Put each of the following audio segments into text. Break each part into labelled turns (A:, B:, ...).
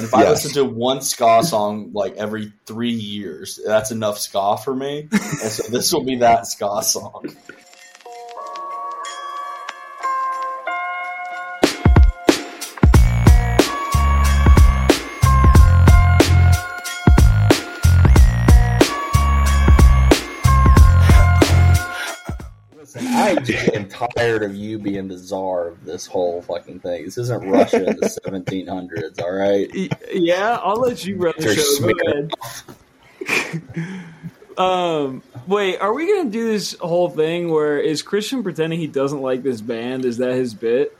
A: And if I listen to one ska song like every three years, that's enough ska for me. And so this will be that ska song.
B: Tired of you being the czar of this whole fucking thing. This isn't Russia in the 1700s, all right?
C: Yeah, I'll let you run the show. Um, wait, are we gonna do this whole thing where is Christian pretending he doesn't like this band? Is that his bit?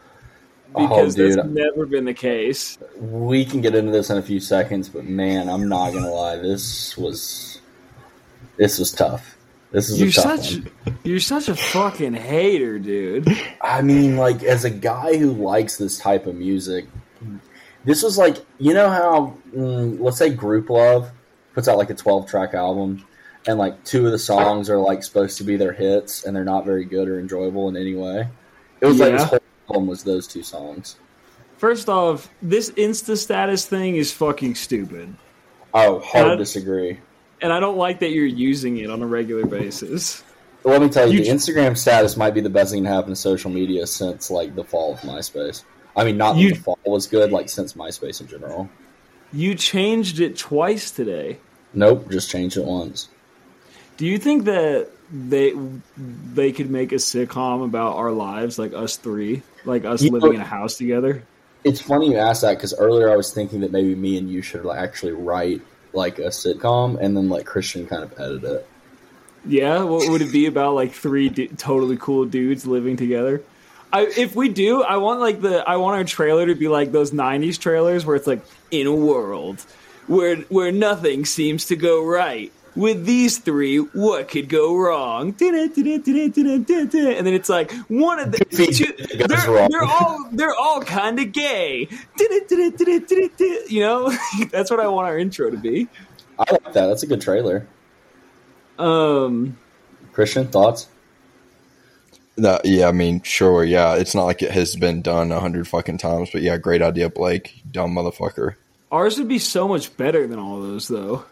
B: Oh,
C: Because that's never been the case.
B: We can get into this in a few seconds, but man, I'm not gonna lie. This was this was tough. This is
C: You're
B: a
C: such
B: one.
C: you're such a fucking hater, dude.
B: I mean, like as a guy who likes this type of music, this was like you know how mm, let's say Grouplove puts out like a 12 track album, and like two of the songs are like supposed to be their hits, and they're not very good or enjoyable in any way. It was like this whole album was those two songs.
C: First off, this Insta status thing is fucking stupid.
B: Oh, hard
C: Uh,
B: disagree.
C: And I don't like that you're using it on a regular basis.
B: Let me tell you,
C: You
B: the Instagram status might be the best thing to happen to social media since like the fall of MySpace. I mean, not that
C: You-
B: the fall was good, like since MySpace in general.
C: You changed it twice today.
B: Nope, just changed it once.
C: Do you think that they they could make a sitcom about our lives, like us three, like us
B: You
C: living
B: know-
C: in a house together?
B: It's funny you ask that because earlier I was thinking that maybe me and you should like, actually write like a sitcom and then like Christian kind of edit it.
C: Yeah, what would it be about? Like three totally cool dudes living together. I, if we do, I want like the I want our trailer to be like those '90s trailers where it's like in a world where where nothing seems to go right. With these three, what could go wrong? And then it's like one of the two, they're, they're all they're all kind of gay. You know, that's what I want our intro to be.
B: I like that. That's a good trailer.
C: Um,
B: Christian, thoughts?
D: That, yeah, I mean, sure, yeah. It's not like it has been done a hundred fucking times, but yeah, great idea, Blake. Dumb motherfucker.
C: ours would be so much better than all those, though.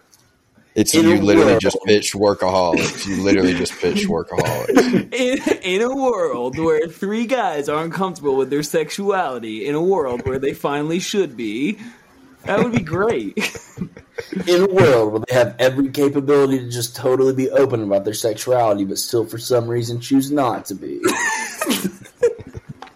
D: It's
B: In
D: you literally
B: world-
D: just pitched workaholics. You literally just pitched workaholics.
C: in, in a world where three guys aren't comfortable with their sexuality, in a world where they finally should be, that would be great.
B: In a world where they have every capability to just totally be open about their sexuality, but still for some reason choose not to be.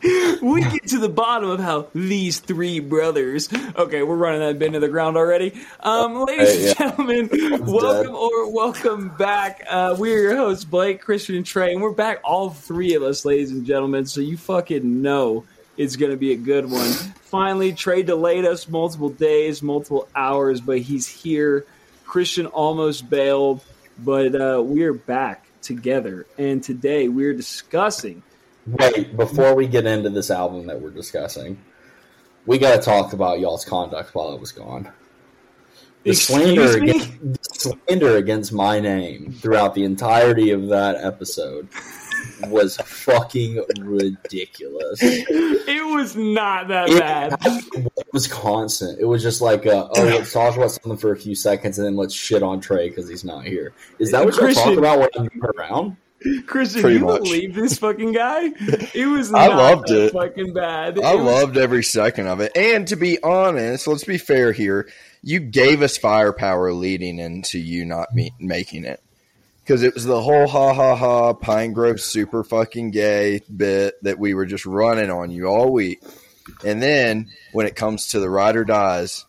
C: we get to the bottom of how these three brothers. Okay, we're running that bin to the ground already. Um, ladies
B: Hey, yeah.
C: and gentlemen, welcome or welcome back. Uh, we're your hosts, Blake, Christian, and Trey, and we're back, all three of us, ladies and gentlemen. So you fucking know it's going to be a good one. Finally, Trey delayed us multiple days, multiple hours, but he's here. Christian almost bailed, but uh, we're back together, and today we're discussing.
B: Wait, before we get into this album that we're discussing, we got to talk about y'all's conduct while I was gone. The
C: Excuse
B: slander,
C: me?
B: against, slander against my name throughout the entirety of that episode was fucking ridiculous.
C: It was not that
B: It,
C: bad.
B: it was constant. It was just like, uh, oh, let's talk about something for a few seconds and then let's shit on Trey because he's not here. Is that what you talk about when I'm around?
C: Christian,
D: Pretty
C: you
D: much.
C: believe this fucking guy? It was
D: I
C: not
D: loved it.
C: fucking bad.
D: I
C: It was-
D: loved every second of it. And to be honest, let's be fair here. You gave us firepower leading into you not me- making it. Because it was the whole ha ha ha Pine Grove super fucking gay bit that we were just running on you all week. And then when it comes to the ride or dies,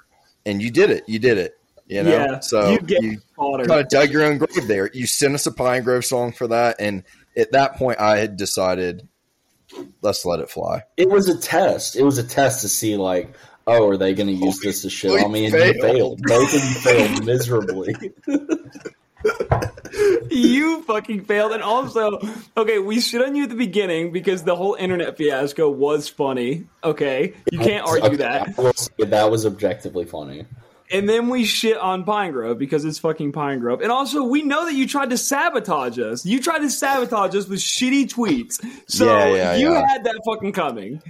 D: and you did it, you did it. You know?
C: Yeah,
D: so
C: you get
D: you kind of dug your own grave there. You sent us a Pine Grove song for that. And at that point, I had decided, let's let it fly.
B: It was a test. It was a test to see, like, oh, are they going to use this to shit
D: we
B: on me? And you
D: failed.
B: failed. Both of you failed miserably.
C: You fucking failed. And also, okay, we shit on you at the beginning because the whole internet fiasco was funny. Okay, you can't argue
B: Okay,
C: that.
B: I will say that was objectively funny.
C: And then we shit on Pine Grove because it's fucking Pine Grove. And also, we know that you tried to sabotage us. You tried to sabotage us with shitty tweets. So
D: Yeah, yeah,
C: you
D: yeah.
C: had that fucking coming.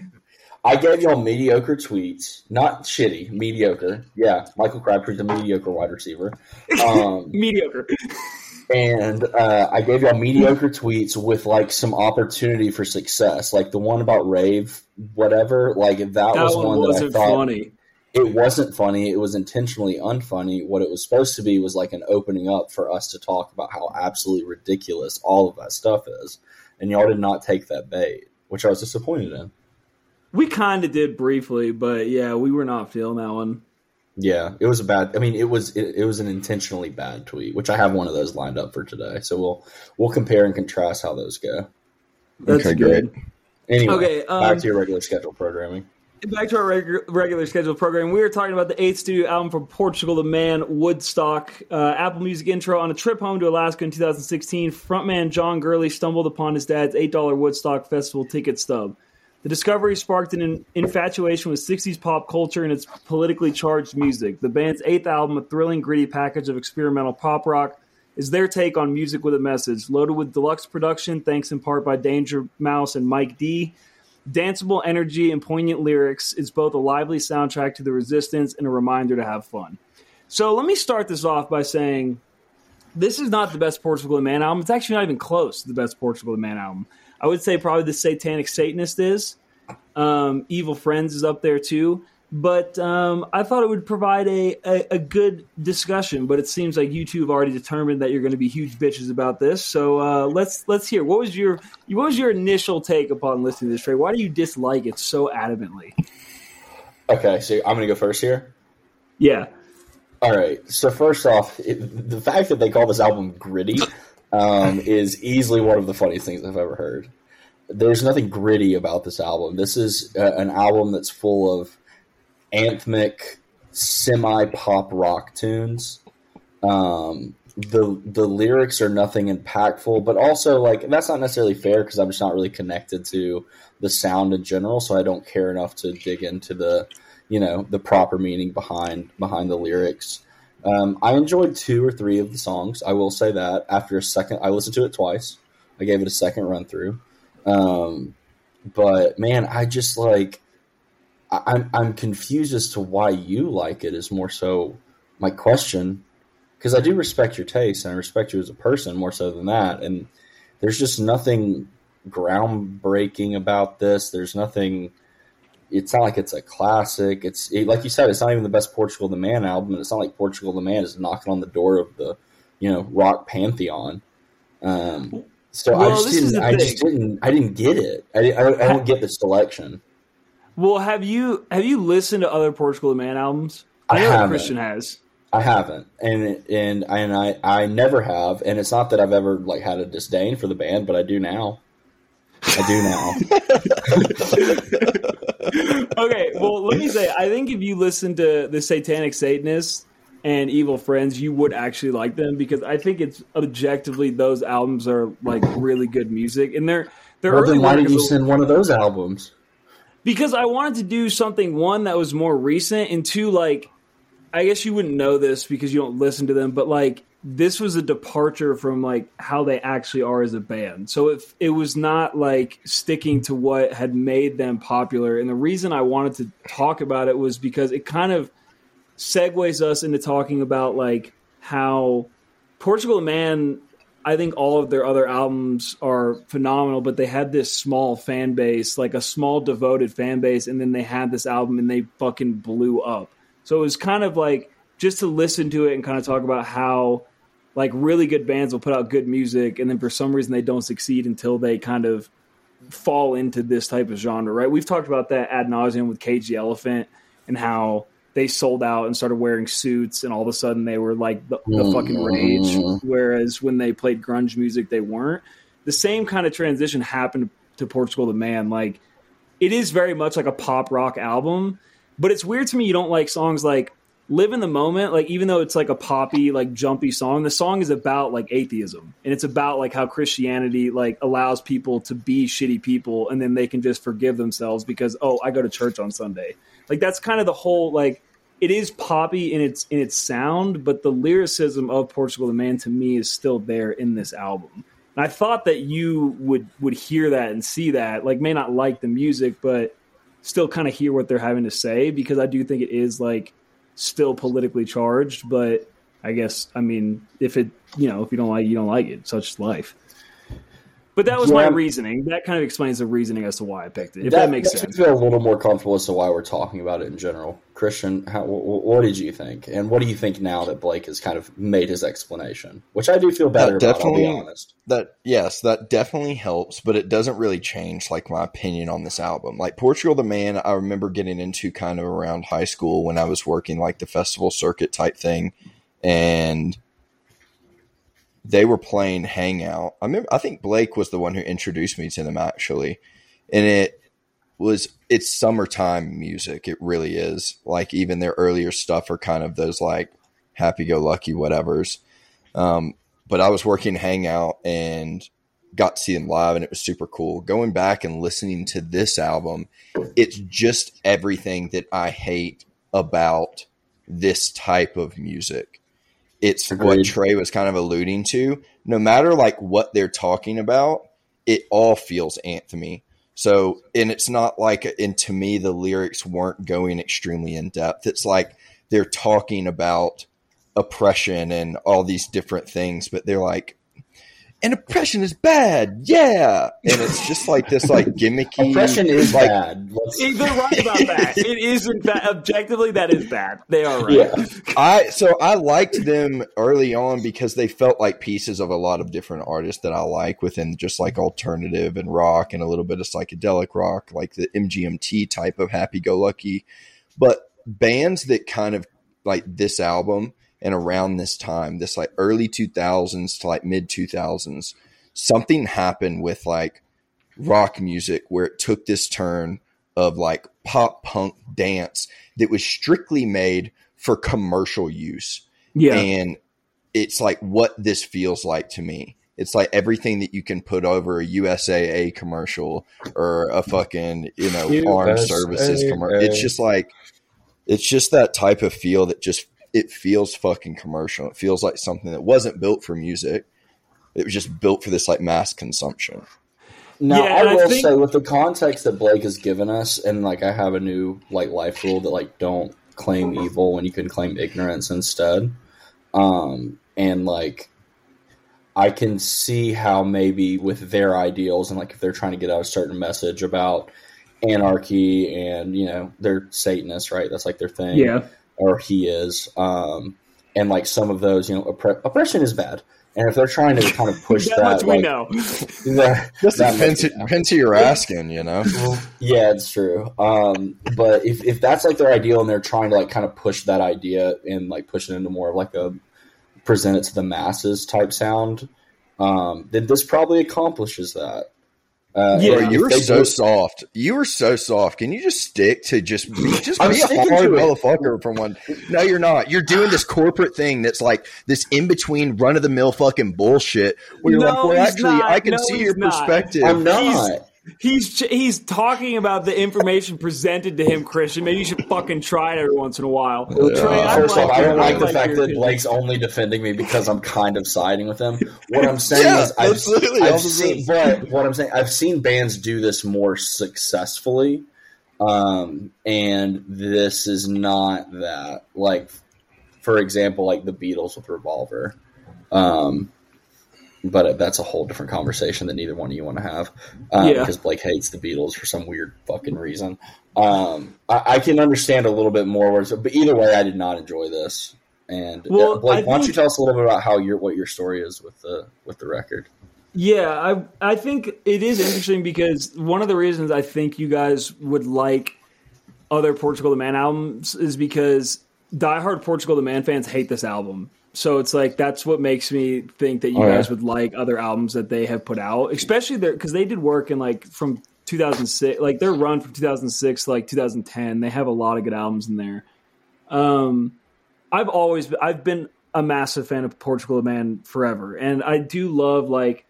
B: I gave y'all mediocre tweets, not shitty, mediocre. Yeah, Michael Crabtree's a mediocre wide receiver. Um,
C: mediocre.
B: and uh, I gave y'all mediocre tweets with like some opportunity for success, like the one about rave, whatever. Like that, that was one, one that I thought funny. It wasn't funny. It was intentionally unfunny. What it was supposed to be was like an opening up for us to talk about how absolutely ridiculous all of that stuff is, and y'all did not take that bait, which I was disappointed in.
C: We kind of did briefly, but yeah, we were not feeling that one.
B: Yeah, it was a bad. I mean, it was it, it, was an intentionally bad tweet, which I have one of those lined up for today. So we'll we'll compare and contrast how those go.
C: That's okay, good. Great.
B: Anyway, okay, um, back to your regular schedule programming.
C: Back to our regular, regular schedule program. We were talking about the eighth studio album from Portugal the Man, Woodstock. Uh, Apple Music intro on a trip home to Alaska in 2016. Frontman John Gourley stumbled upon his dad's eight dollar Woodstock Festival ticket stub. The discovery sparked an infatuation with 60s pop culture and its politically charged music. The band's eighth album, a thrilling, gritty package of experimental pop rock, is their take on music with a message. Loaded with deluxe production, thanks in part by Danger Mouse and Mike D. Danceable energy and poignant lyrics is both a lively soundtrack to the resistance and a reminder to have fun. So let me start this off by saying this is not the best Portugal the Man album. It's actually not even close to the best Portugal the Man album. I would say probably the Satanic Satanist is. Um, Evil Friends is up there too. But um, I thought it would provide a, a, a, good discussion. But it seems like you two have already determined that you're going to be huge bitches about this. So uh, let's let's hear what was your what was your initial take upon listening to this Trey? Why do you dislike it so adamantly?
B: Okay, so I'm going to go first here.
C: Yeah.
B: All right. So first off, it, the fact that they call this album gritty um, is easily one of the funniest things I've ever heard. There's nothing gritty about this album. This is uh, an album that's full of anthemic, semi pop rock tunes. Um, the the lyrics are nothing impactful, but also like that's not necessarily fair because I'm just not really connected to the sound in general, so I don't care enough to dig into the you know the proper meaning behind behind the lyrics. Um, I enjoyed two or three of the songs. I will say that after a second, I listened to it twice. I gave it a second run through. Um, but man, I just like I'm I'm confused as to why you like it. Is more so my question because I do respect your taste and I respect you as a person more so than that. And there's just nothing groundbreaking about this. There's nothing it's not like it's a classic. It's it, like you said, it's not even the best Portugal the Man album, and it's not like Portugal the Man is knocking on the door of the you know rock pantheon. Um, so well, I just didn't. I just didn't. I didn't get it. I, I, I don't get the selection.
C: Well, have you have you listened to other Portugal the Man albums? I, I know haven't. Christian has.
B: I haven't, and and and I I never have, and it's not that I've ever like had a disdain for the band, but I do now. I
C: do now. okay, well, let me say, I think if you listen to the Satanic Satanists and Evil Friends, you would actually like them because I think it's objectively those albums are like really good music, and they're they're.
B: Well, then why did you send one of those albums?
C: Because I wanted to do something one that was more recent, and two like, I guess you wouldn't know this because you don't listen to them, but like this was a departure from like how they actually are as a band. So it it was not like sticking to what had made them popular. And the reason I wanted to talk about it was because it kind of segues us into talking about like how Portugal Man I think all of their other albums are phenomenal, but they had this small fan base, like a small devoted fan base, and then they had this album and they fucking blew up. So it was kind of like just to listen to it and kind of talk about how like really good bands will put out good music and then for some reason they don't succeed until they kind of fall into this type of genre, right? We've talked about that ad nauseum with Cage the Elephant and how they sold out and started wearing suits and all of a sudden they were like the, the fucking rage. Mm-hmm. Whereas when they played grunge music, they weren't. The same kind of transition happened to Portugal the Man. Like it is very much like a pop rock album, but it's weird to me you don't like songs like live in the moment like even though it's like a poppy like jumpy song the song is about like atheism and it's about like how christianity like allows people to be shitty people and then they can just forgive themselves because oh i go to church on sunday like that's kind of the whole like it is poppy in its in its sound but the lyricism of portugal the man to me is still there in this album and i thought that you would would hear that and see that like may not like the music but still kind of hear what they're having to say because I do think it is like still politically charged. But I guess I mean, if it you know if you don't like, you don't like it. Such life. But that was yeah. my reasoning. That kind of explains the reasoning as to why I picked it. If that, that makes sense.
B: feel a little more comfortable as to why we're talking about it in general. Christian, how, what did you think, and what do you think now that Blake has kind of made his explanation? Which I do feel better that about. I'll be honest.
D: That yes, that definitely helps, but it doesn't really change like my opinion on this album. Like Portugal the Man, I remember getting into kind of around high school when I was working like the festival circuit type thing, and they were playing Hangout. I remember, I think Blake was the one who introduced me to them actually, and it was it's summertime music. It really is. Like even their earlier stuff are kind of those like happy go lucky whatevers. Um, but I was working Hangout and got to see them live, and it was super cool. Going back and listening to this album, it's just everything that I hate about this type of music it's Agreed. what Trey was kind of alluding to. No matter like what they're talking about, it all feels anthemy. So, and it's not like, and to me, the lyrics weren't going extremely in depth. It's like they're talking about oppression and all these different things, but they're like, and oppression is bad. Yeah. And it's just like this like gimmicky
B: oppression is
D: like,
B: bad.
C: They're right about that. It isn't bad. Objectively, that is bad. They are right. Yeah.
D: I so I liked them early on because they felt like pieces of a lot of different artists that I like within just like alternative and rock and a little bit of psychedelic rock, like the MGMT type of happy go lucky. But bands that kind of like this album and around this time, this like early 2000s to like mid 2000s, something happened with like rock music where it took this turn of like pop punk dance that was strictly made for commercial use. Yeah. And it's like what this feels like to me. It's like everything that you can put over a USAA commercial or a fucking, you know, USA. armed services commercial. It's just like, it's just that type of feel that just it feels fucking commercial. It feels like something that wasn't built for music. It was just built for this like mass consumption.
B: Now yeah, I will I think- say with the context that Blake has given us, and like I have a new like life rule that like don't claim evil when you can claim ignorance instead. Um, and like I can see how maybe with their ideals and like if they're trying to get out a certain message about anarchy and you know they're Satanists, right? That's like their thing.
C: Yeah
B: or he is. Um, and like some of those, you know, opp- oppression is bad. And if they're trying to kind of push that, that much like,
C: we know.
D: That, Just that depends, depends who you're asking, you know.
B: yeah, it's true. Um, but if if that's like their ideal and they're trying to like kind of push that idea and like push it into more of like a present it to the masses type sound, um, then this probably accomplishes that.
D: Uh, yeah, you're so do, soft. You were so soft. Can you just stick to just be, just be a hard motherfucker from one? No, you're not. You're doing this corporate thing that's like this in between run of the mill fucking bullshit. Where you're no, like, well, actually, not. I can no, see your not. perspective.
B: I'm not. He's,
C: He's he's talking about the information presented to him, Christian. Maybe you should fucking try it every once in a while. Yeah.
B: Trey, First off, I don't like the fact that Blake's only defending me because I'm kind of siding with him. What I'm saying yeah, is, I've, I've seen, but what I'm saying, I've seen bands do this more successfully, um, and this is not that. Like, for example, like the Beatles with Revolver. Um, but that's a whole different conversation that neither one of you want to have um, yeah. because Blake hates the Beatles for some weird fucking reason. Um, I, I, can understand a little bit more, words, but either way, I did not enjoy this. And well, uh, Blake, why don't you tell us a little bit about how your what your story is with the with the record?
C: Yeah, I I think it is interesting because one of the reasons I think you guys would like other Portugal the Man albums is because diehard Portugal the Man fans hate this album so it's like that's what makes me think that you oh, guys yeah. would like other albums that they have put out, especially there because they did work in like from 2006, like their run from 2006 to like 2010. They have a lot of good albums in there. Um, I've always I've been a massive fan of Portugal the Man forever, and I do love like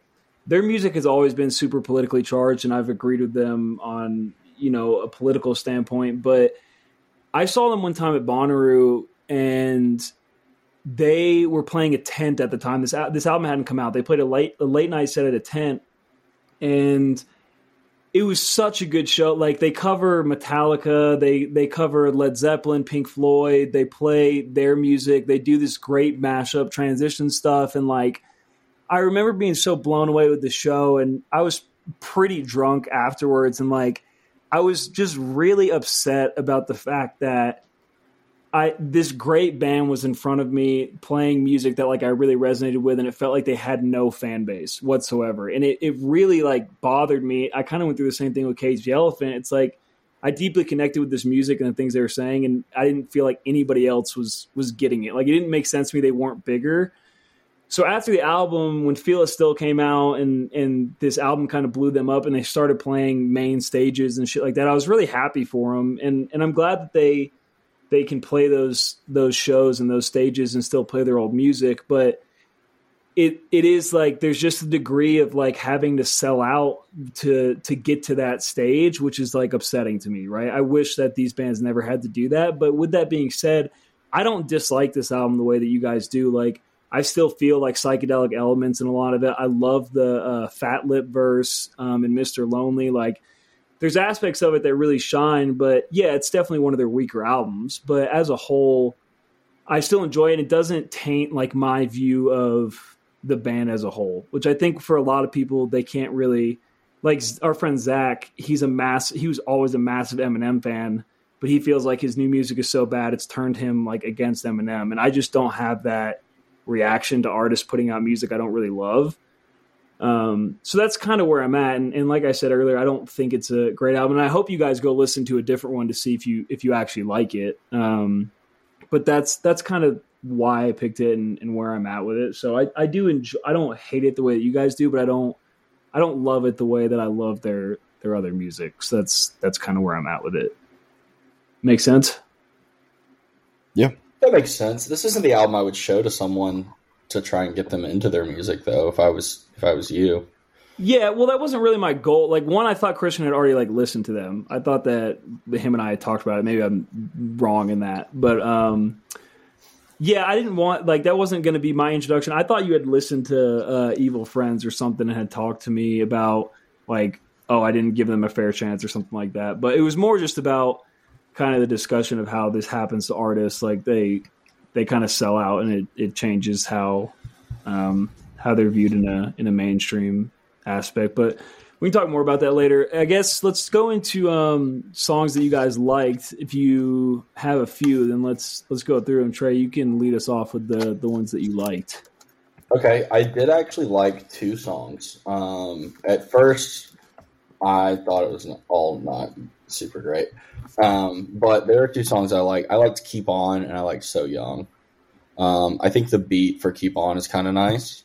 C: their music has always been super politically charged, and I've agreed with them on you know a political standpoint. But I saw them one time at Bonnaroo, and they were playing a tent at the time. This this album hadn't come out. They played a late a late night set at a tent, and it was such a good show. Like they cover Metallica, they they cover Led Zeppelin, Pink Floyd, they play their music, they do this great mashup transition stuff. And like I remember being so blown away with the show. And I was pretty drunk afterwards. And like I was just really upset about the fact that I this great band was in front of me playing music that like I really resonated with and it felt like they had no fan base whatsoever. And it, it really like bothered me. I kind of went through the same thing with Cage the Elephant. It's like I deeply connected with this music and the things they were saying and I didn't feel like anybody else was was getting it. Like it didn't make sense to me they weren't bigger. So after the album, when It Still came out and and this album kind of blew them up and they started playing main stages and shit like that, I was really happy for them and and I'm glad that they they can play those those shows and those stages and still play their old music but it it is like there's just a degree of like having to sell out to to get to that stage which is like upsetting to me right? I wish that these bands never had to do that but with that being said i don't dislike this album the way that you guys do. Like i still feel like psychedelic elements in a lot of it. I love the uh, fat lip verse um, and mr lonely. Like there's aspects of it that really shine, but yeah, it's definitely one of their weaker albums. But as a whole, I still enjoy it. And it doesn't taint like my view of the band as a whole, which I think for a lot of people they can't really like our friend Zach, he's a mass he was always a massive Eminem fan, but he feels like his new music is so bad it's turned him like against Eminem. And I just don't have that reaction to artists putting out music I don't really love. Um, so that's kind of where I'm at. And, and, like I said earlier, I don't think it's a great album. And I hope you guys go listen to a different one to see if you if you actually like it. Um, but that's that's kind of why I picked it and, and, where I'm at with it. So I, I do enjoy. I don't hate it the way that you guys do, but I don't I don't love it the way that I love their their other music. So that's that's kind of where I'm at with it. Make sense?
D: Yeah,
B: that makes sense. This isn't the album I would show to someone to try and get them into their music though if i was if i was you.
C: Yeah well that wasn't really my goal. Like one i thought christian had already like listened to them. I thought that him and i had talked about it. Maybe i'm wrong in that. But um yeah i didn't want like that wasn't going to be my introduction. I thought you had listened to uh evil friends or something and had talked to me about like oh i didn't give them a fair chance or something like that. But it was more just about kind of the discussion of how this happens to artists. Like they they kind of sell out, and it, it changes how um, how they're viewed in a in a mainstream aspect. But we can talk more about that later. I guess let's go into um, songs that you guys liked. If you have a few, then let's let's go through them. Trey, you can lead us off with the the ones that you liked.
B: Okay, I did actually like two songs. Um, at first, I thought it was all not super great. Um, but there are two songs I like. I liked "Keep On" and I like "So Young." Um, I think the beat for "Keep On" is kind of nice.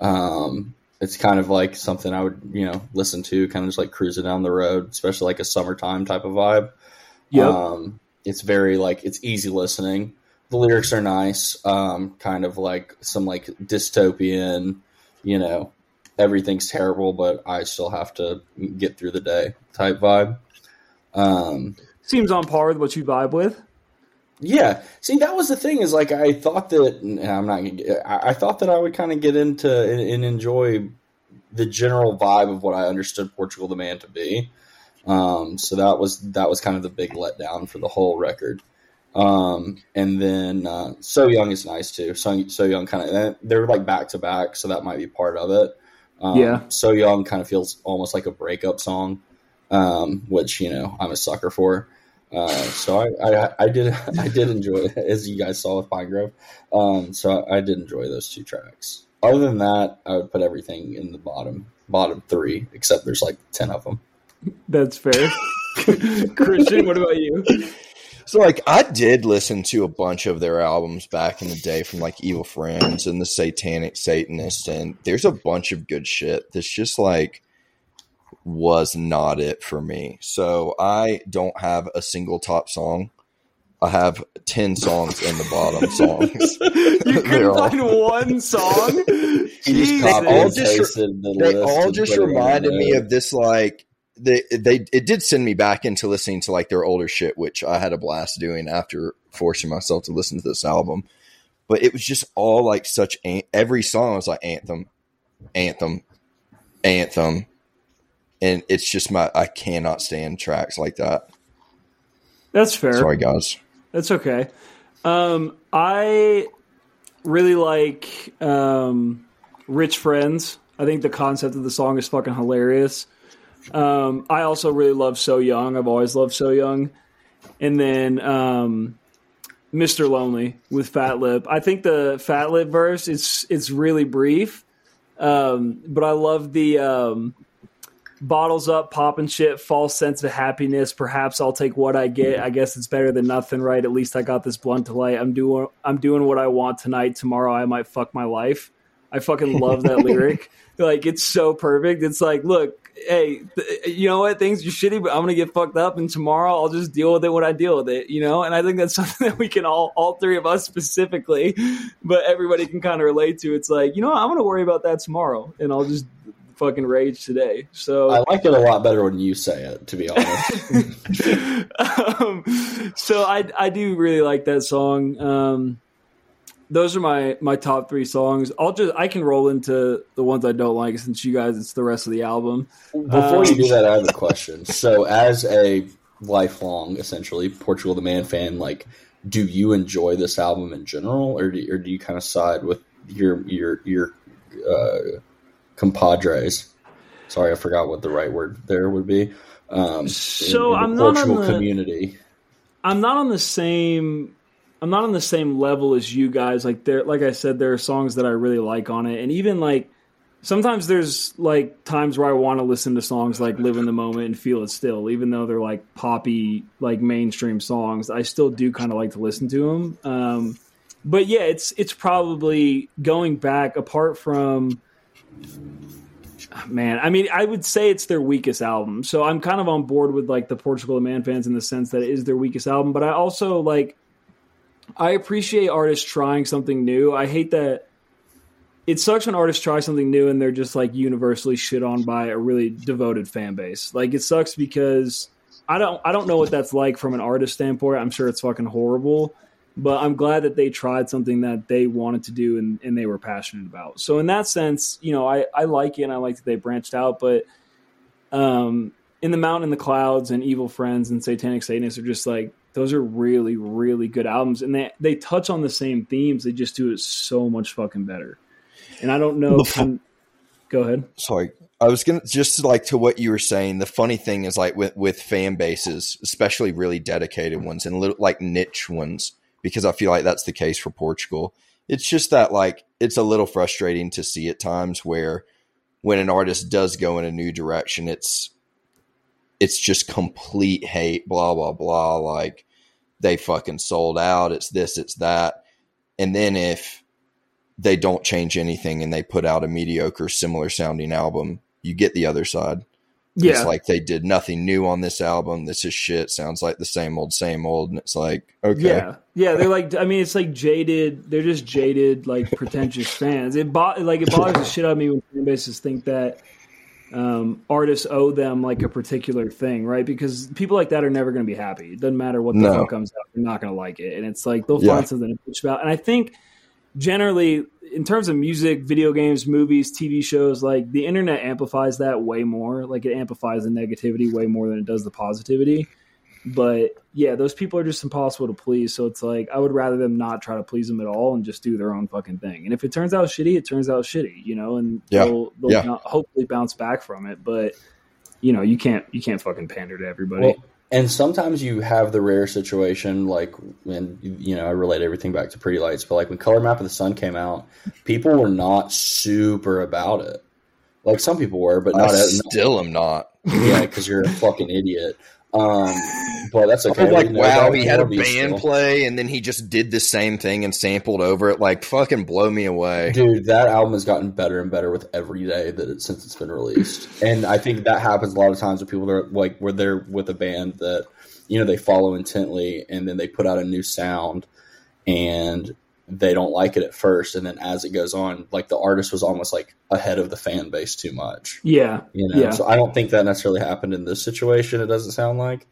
B: Um, it's kind of like something I would you know listen to, kind of just like cruising down the road, especially like a summertime type of vibe. Yeah, um, it's very like it's easy listening. The lyrics are nice, um, kind of like some like dystopian, you know, everything's terrible, but I still have to get through the day type vibe.
C: Um, Seems on par with what you vibe with.
B: Yeah. See, that was the thing is like I thought that I'm not. I, thought that I would kind of get into and, and, enjoy the general vibe of what I understood Portugal the Man to be. Um, so that was that was kind of the big letdown for the whole record. Um, and then uh, So Young is nice too. So So Young kind of they're like back to back, so that might be part of it. Um, yeah. So Young kind of feels almost like a breakup song um, which you know I'm a sucker for. Uh, so I, I, I, did I did enjoy it, as you guys saw with Pine Grove. Um, so I, I, did enjoy those two tracks. Other than that, I would put everything in the bottom bottom three, except there's like ten of them.
C: That's fair. Christian, what about you?
D: So like I did listen to a bunch of their albums back in the day from like Evil Friends and the Satanic Satanist and there's a bunch of good shit that's just like was not it for me. So I don't have a single top song. I have 10 songs in the bottom songs.
C: you couldn't find one song?
D: they all just, they all just reminded me of this like they they it did send me back into listening to like their older shit, which I had a blast doing after forcing myself to listen to this album. But it was just all like such every song was like anthem, anthem, anthem, and it's just my I cannot stand tracks like that.
C: That's fair.
D: Sorry, guys.
C: That's okay. Um, I really like um, Rich Friends. I think the concept of the song is fucking hilarious. Um, I also really love So Young. I've always loved So Young. And then um, Mr. Lonely with Fat Lip. I think the Fat Lip verse is it's really brief, um, but I love the um, bottles up, popping shit, false sense of happiness. Perhaps I'll take what I get. I guess it's better than nothing, right? At least I got this blunt to light. I'm doing I'm doing what I want tonight. Tomorrow I might fuck my life. I fucking love that lyric. Like it's so perfect. It's like, look, hey, th- you know what? Things are shitty, but I'm gonna get fucked up, and tomorrow I'll just deal with it when I deal with it. You know, and I think that's something that we can all, all three of us specifically, but everybody can kind of relate to. It's like, you know, what? I'm gonna worry about that tomorrow, and I'll just fucking rage today. So
B: I like it a lot better when you say it, to be honest.
C: um, so I I do really like that song. Um, those are my my top three songs. I'll just I can roll into the ones I don't like since you guys it's the rest of the album.
B: Before
C: Um,
B: you do that, I have a question. So, as a lifelong, essentially Portugal the Man fan, like, do you enjoy this album in general, or do, or do you kind of side with your your your uh, compadres? Sorry, I forgot what the right word there would be. Um,
C: So
B: in, in
C: I'm not on the-
B: community.
C: I'm not on the same I'm not on the same level as you guys. Like there like I said, there are songs that I really like on it. And even like sometimes there's like times where I want to listen to songs like Live in the Moment and Feel It Still, even though they're like poppy, like mainstream songs. I still do kind of like to listen to them. Um, but yeah, it's it's probably going back apart from man i mean i would say it's their weakest album. So i'm kind of on board with like the portugal the man fans in the sense that it is their weakest album. But i also like i appreciate artists trying something new. I hate that it sucks when artists try something new and they're just like universally shit on by a really devoted fan base. Like it sucks because i don't i don't know what that's like from an artist standpoint. I'm sure it's fucking horrible but I'm glad that they tried something that they wanted to do and, and they were passionate about. So in that sense, you know, I, I like it and I like that they branched out, but um, in the mountain in the clouds and evil friends and satanic satanists are just like those are really really good albums and they they touch on the same themes they just do it so much fucking better and i don't know go ahead
D: Sorry. I was gonna just like to what you were saying. The funny thing is like with with fan bases, especially really dedicated ones and little, like niche ones, because I feel like that's the case for Portugal. It's just that like it's a little frustrating to see at times where when an artist does go in a new direction, it's it's just complete hate, blah blah blah. Like they fucking sold out. It's this, it's that, and then if they don't change anything and they put out a mediocre, similar sounding album, you get the other side.
C: Yeah
D: It's like they did nothing new on this album. This is shit. Sounds like the same old, same old. And it's like, okay.
C: Yeah, yeah, they're like. I mean, it's like jaded. They're just jaded, like pretentious fans. It bo- like it bothers the shit out of me when fan bases think that um, artists owe them like a particular thing, right? Because people like that are never going to be happy. It doesn't matter what the
D: No.
C: fuck comes out; they're not going to like it, and it's like they'll
D: Yeah.
C: find something to bitch about. And I think generally, in terms of music, video games, movies, TV shows, like the internet amplifies that way more. Like it amplifies the negativity way more than it does the positivity. But yeah, those people are just impossible to please. So it's like I would rather them not try to please them at all and just do their own fucking thing. And if it turns out shitty, it turns out shitty, you know, and
D: Yeah.
C: they'll, they'll
D: Yeah.
C: not- hopefully bounce back from it. But you know, you can't you can't fucking pander to everybody.
B: Well, and sometimes you have the rare situation, like when you know I relate everything back to Pretty Lights, but like when Color Map of the Sun came out, people were not super about it. Like some people were, but
D: I
B: not as
D: still am not.
B: yeah, because you're a fucking idiot. Um, but that's
D: I
B: okay.
D: was like, wow, he had a band
B: still.
D: play and then he just did the same thing and sampled over it. Like, fucking blow me away.
B: Dude, that album has gotten better and better with every day that it since it's been released. And I think that happens a lot of times with people that are like where they're with a band that you know they follow intently and then they put out a new sound and they don't like it at first and then as it goes on, like the artist was almost like ahead of the fan base too much.
C: yeah,
B: You know,
C: Yeah.
B: so I don't think that necessarily happened in this situation. It doesn't sound like,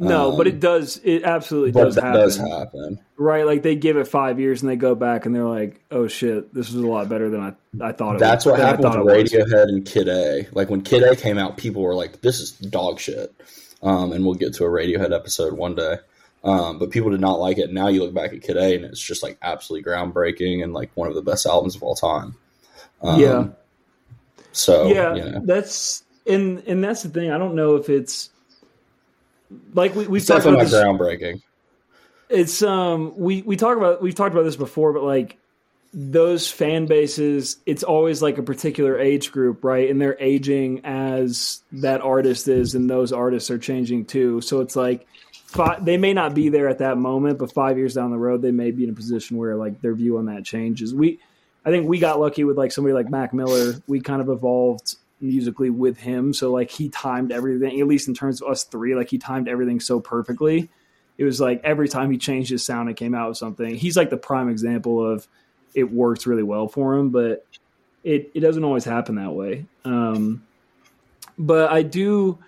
C: No,
B: Um,
C: but it does. It absolutely does happen.
B: does happen.
C: Right? Like they give it five years and they go back and they're like, "Oh shit, this is a lot better than I, I thought." It
B: That's
C: was,
B: what happened with
C: it was."
B: Radiohead and Kid A. Like when Kid A came out, people were like, "This is dog shit," um, and we'll get to a Radiohead episode one day. Um, but people did not like it. Now you look back at Kid A, and it's just like absolutely groundbreaking and like one of the best albums of all time. Um,
C: Yeah.
B: So
C: yeah,
B: you know,
C: that's and and that's the thing. I don't know if it's like we we've
B: it's
C: talked about this.
B: groundbreaking.
C: It's um we we talk about we've talked about this before, but like those fan bases, it's always like a particular age group, right? And they're aging as that artist is, and those artists are changing too. So it's like five, they may not be there at that moment, but five years down the road, they may be in a position where like their view on that changes. We, I think we got lucky with like somebody like Mac Miller. We kind of evolved musically with him, so like he timed everything. At least in terms of us three, like he timed everything so perfectly. It was like every time he changed his sound, it came out with something. He's like the prime example of it works really well for him, but it, it doesn't always happen that way. Um, but I do.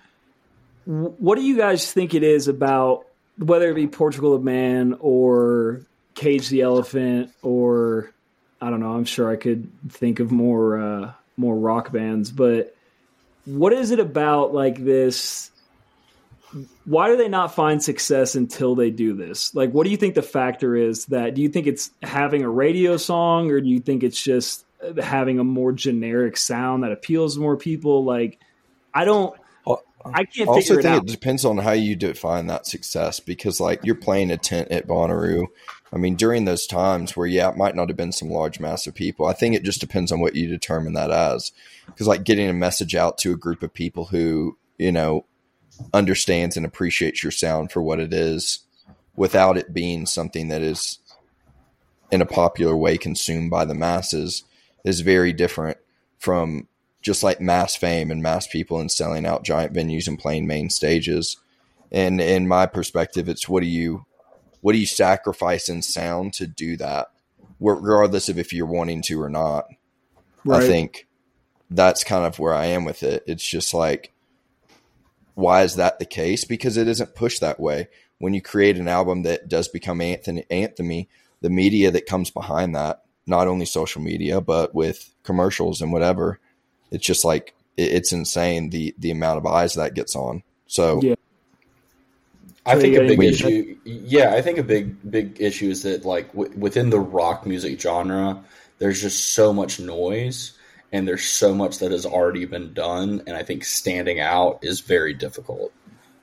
C: What do you guys think it is about whether it be Portugal of Man or Cage the Elephant or I don't know? I'm sure I could think of more uh, more rock bands, but what is it about like this? Why do they not find success until they do this? Like, what do you think the factor is? That do you think it's having a radio song, or do you think it's just having a more generic sound that appeals to more people? Like, I don't. I can't
D: also
C: it
D: think
C: out.
D: it depends on how you define that success because like you're playing a tent at Bonnaroo. I mean, during those times where yeah, it might not have been some large mass of people. I think it just depends on what you determine that as. Because like getting a message out to a group of people who you know understands and appreciates your sound for what it is, without it being something that is in a popular way consumed by the masses, is very different from just like mass fame and mass people and selling out giant venues and playing main stages. And in my perspective, it's what do you what do you sacrifice in sound to do that, regardless of if you're wanting to or not.
C: Right.
D: I think that's kind of where I am with it. It's just like, why is that the case? Because it isn't pushed that way. When you create an album that does become anthem- anthemy, the media that comes behind that, not only social media, but with commercials and whatever, it's just like it, it's insane the the amount of eyes that gets on. So
C: Yeah.
B: I
C: So
B: think a big
C: gotta-
B: issue. Yeah, I think a big big issue is that like w- within the rock music genre, there's just so much noise, and there's so much that has already been done, and I think standing out is very difficult.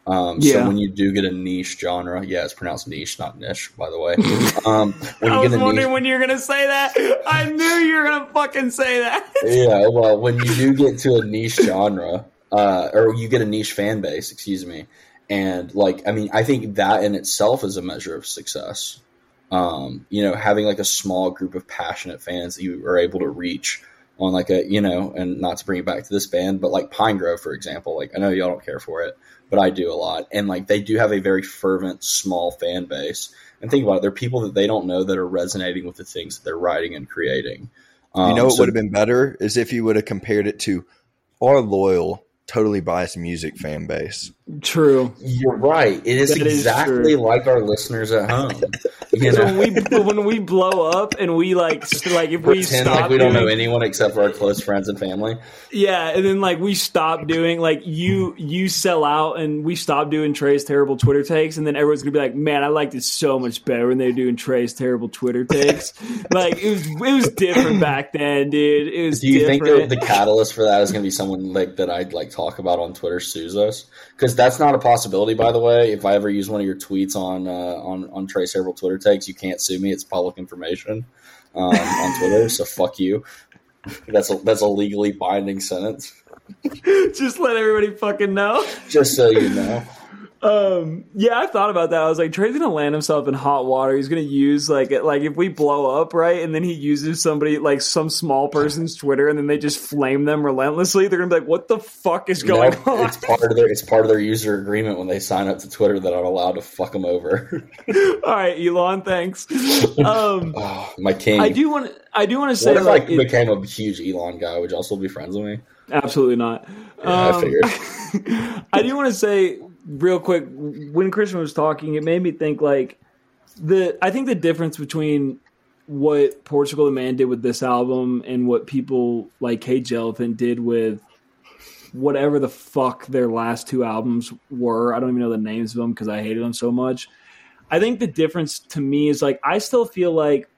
B: Um,
C: Yeah.
B: So when you do get a niche genre, yeah, it's pronounced niche, not niche, by the way. Um, when
C: I
B: you
C: was
B: get a
C: wondering
B: niche,
C: when you were gonna say that. I knew you were gonna fucking say that.
B: yeah, well, when you do get to a niche genre, uh, or you get a niche fan base, excuse me, and like, I mean, I think that in itself is a measure of success. Um, you know, having like a small group of passionate fans that you are able to reach on like a, you know, and not to bring it back to this band, but like Pine Grove, for example, like I know y'all don't care for it, but I do a lot, and like they do have a very fervent, small fan base. And think about it, they're people that they don't know that are resonating with the things that they're writing and creating. Um,
D: you know what
B: so-
D: would have been better is if you would have compared it to our loyal, totally biased music fan base.
C: True.
B: You're right. It is
C: That is
B: exactly
C: true.
B: like our listeners at home. You know,
C: when we when we blow up and we like like if we
B: pretend
C: stop
B: like we don't know anyone except for our close friends and family.
C: yeah, and then like we stop doing like you you sell out and we stop doing Trey's terrible Twitter takes, and then everyone's gonna be like, man, I liked it so much better when they were doing Trey's terrible Twitter takes. like it was it was different back then, dude. It was
B: Do you think
C: different.
B: that the catalyst for that is going to be someone like that I'd like talk about on Twitter sues us? Because that's not a possibility, by the way. If I ever use one of your tweets on uh, on on Trey several Twitter takes, you can't sue me. It's public information um, on Twitter. So fuck you. That's a that's a legally binding sentence.
C: Just let everybody fucking know.
B: Just so you know.
C: Um, yeah, I thought about that. I was like, Trey's gonna land himself in hot water. He's gonna use like like if we blow up, right, and then he uses somebody like some small person's Twitter, and then they just flame them relentlessly. They're gonna be like, "What the fuck is going
B: No,
C: on?"
B: It's part of their it's part of their user agreement when they sign up to Twitter that I'm allowed to fuck them over.
C: All right, Elon, thanks. Um,
B: oh, my king.
C: I do want to. I do want to say,
B: What if
C: like,
B: I
C: it-
B: became a huge Elon guy? Would you also be friends with me?
C: absolutely not.
B: Yeah, I
C: Um,
B: figured.
C: I do want to say real quick, when Christian was talking, it made me think like the. I think the difference between what Portugal the Man did with this album and what people like Cage Elephant did with whatever the fuck their last two albums were. I don't even know the names of them because I hated them so much. I think the difference to me is like I still feel like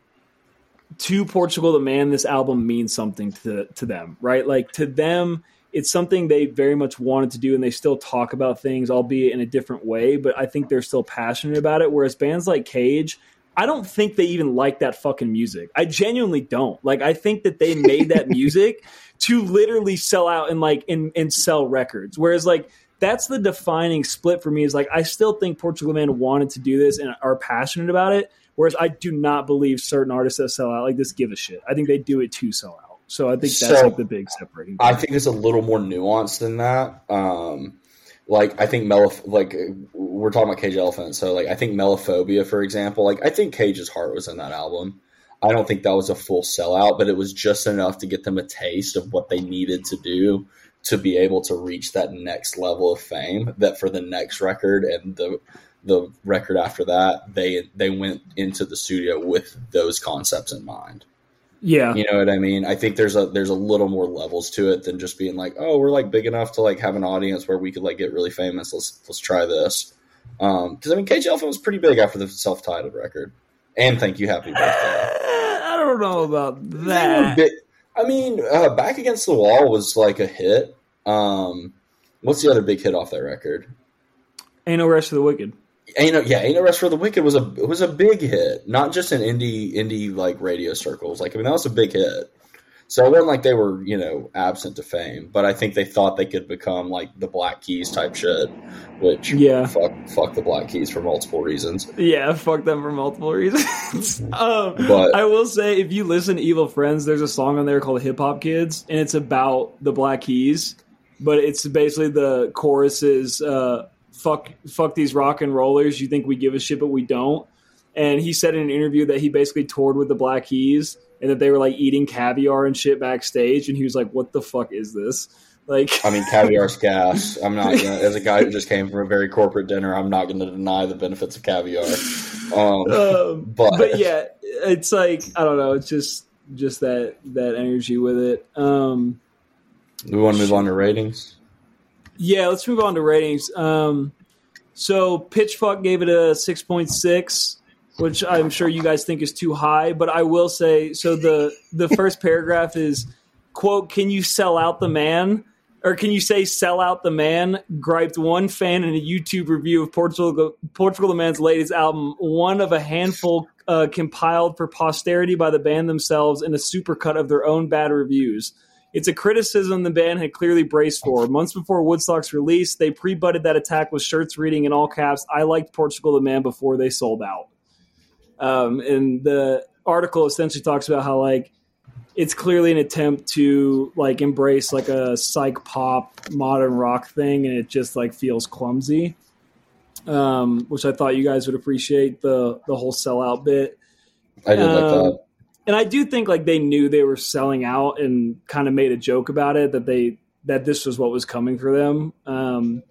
C: to Portugal the Man, this album means something to to them, right? Like to them, it's something they very much wanted to do, and they still talk about things, albeit in a different way. But I think they're still passionate about it. Whereas bands like Cage, I don't think they even like that fucking music. I genuinely don't. Like I think that they made that music to literally sell out and like and, and sell records. Whereas like that's the defining split for me is like I still think Portugal Man wanted to do this and are passionate about it. Whereas I do not believe certain artists that sell out like this give a shit. I think they do it to sell out. So I think that's so, like the big separating.
B: Point. I think it's a little more nuanced than that. Um, like I think Meloph- like we're talking about Cage Elephant, so like I think Melophobia, for example, like I think Cage's heart was in that album. I don't think that was a full sellout, but it was just enough to get them a taste of what they needed to do to be able to reach that next level of fame. That for the next record and the the record after that, they they went into the studio with those concepts in mind.
C: Yeah.
B: You know what I mean? I think there's a there's a little more levels to it than just being like, oh, we're like big enough to like have an audience where we could like get really famous. Let's let's try this. Um, because I mean, Cage Elephant was pretty big after the self-titled record. And thank you, happy birthday.
C: I don't know about that.
B: I mean, uh, Back Against the Wall was like a hit. Um, what's the other big hit off that record?
C: Ain't no rest for the wicked.
B: Ain't no, yeah, ain't no rest for the wicked was a was a big hit, not just in indie indie like radio circles. Like I mean, that was a big hit. So it wasn't like they were, you know, absent to fame, but I think they thought they could become like the Black Keys type shit, which
C: yeah,
B: fuck, fuck the Black Keys for multiple reasons.
C: Yeah, fuck them for multiple reasons. um, but I will say, if you listen to Evil Friends, there's a song on there called Hip Hop Kids, and it's about the Black Keys, but it's basically the choruses. uh, "fuck, fuck these rock and rollers. You think we give a shit, but we don't." And he said in an interview that he basically toured with the Black Keys and that they were like eating caviar and shit backstage, and he was like, "What the fuck is this?" Like,
B: I mean, caviar's gas. I'm not gonna, as a guy who just came from a very corporate dinner. I'm not going to deny the benefits of caviar. Um,
C: um, but but yeah, it's like I don't know. It's just just that that energy with it. Um,
B: we want to move on to ratings.
C: Yeah, let's move on to ratings. Um, so Pitchfork gave it a six point six which I'm sure you guys think is too high. But I will say, so the the first paragraph is quote: "Can you sell out the man?" Or can you say "sell out the man"? Griped one fan in a YouTube review of Portugal Portugal the Man's latest album, one of a handful uh, compiled for posterity by the band themselves in a supercut of their own bad reviews. It's a criticism the band had clearly braced for. Months before Woodstock's release, they pre-butted that attack with shirts reading in all caps, "I liked Portugal the Man" before they sold out. Um, and the article essentially talks about how like it's clearly an attempt to like embrace like a psych pop modern rock thing, and it just like feels clumsy. Um, which I thought you guys would appreciate the the whole sellout bit.
B: I did um, like that.
C: And I do think like they knew they were selling out and kind of made a joke about it that they that this was what was coming for them. Um,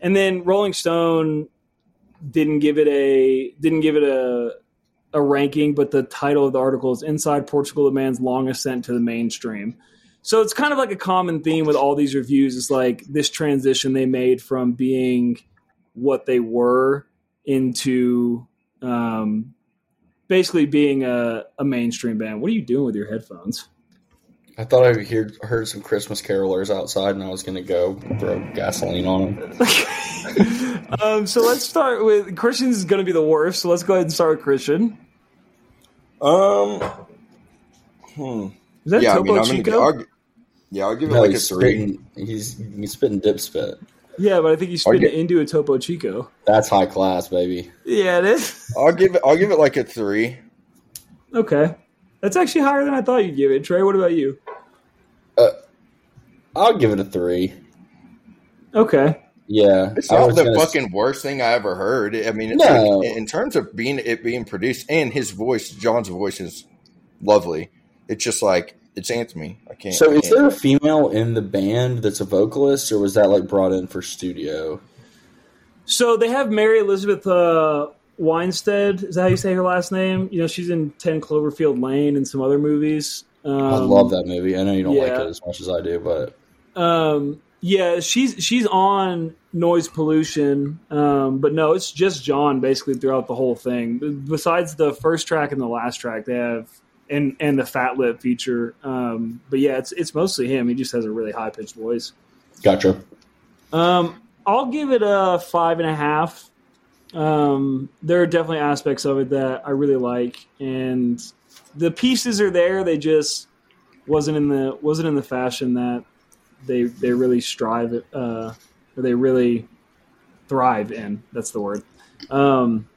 C: and then Rolling Stone didn't give it a didn't give it a a ranking, but the title of the article is Inside Portugal the Man's Long Ascent to the Mainstream. So it's kind of like a common theme with all these reviews. It's like this transition they made from being what they were into um, basically being a, a mainstream band. What are you doing with your headphones?
B: I thought I heard, heard some Christmas carolers outside, and I was going to go throw gasoline on
C: them. um, so let's start with Christian's is going to be the worst. So let's go ahead and start with Christian.
D: Um, hmm.
C: Is that yeah, Topo I mean, Chico?
D: I'll, yeah, I'll give it no, like a three.
B: Spitting, he's he's spitting dip spit.
C: Yeah, but I think he's spitting it into a Topo Chico.
B: That's high class, baby.
C: Yeah, it is.
D: I'll give it. I'll give it like a three.
C: Okay, that's actually higher than I thought you'd give it. Trey, what about you?
B: Uh, I'll give it a three.
C: Okay.
B: Yeah,
D: it's not the fucking worst thing I ever heard. I mean, no. like, in terms of being it being produced and his voice, John's voice is lovely. It's just like it's Anthony. I can't.
B: So,
D: I
B: is
D: can't.
B: there a female in the band that's a vocalist, or was that like brought in for studio?
C: So they have Mary Elizabeth uh, Winstead. Is that how you say her last name? You know, she's in Ten Cloverfield Lane and some other movies. Um,
B: I love that movie. I know you don't like it as much as I do, but
C: Um, yeah, she's she's on noise pollution, um, but no, it's just John basically throughout the whole thing. Besides the first track and the last track, they have and and the fat lip feature. Um, but yeah, it's it's mostly him. He just has a really high pitched voice.
B: gotcha.
C: Um, I'll give it a five and a half. Um, there are definitely aspects of it that I really like, and the pieces are there. They just wasn't in the wasn't in the fashion that they they really strive at, uh, or they really thrive in. That's the word. Um,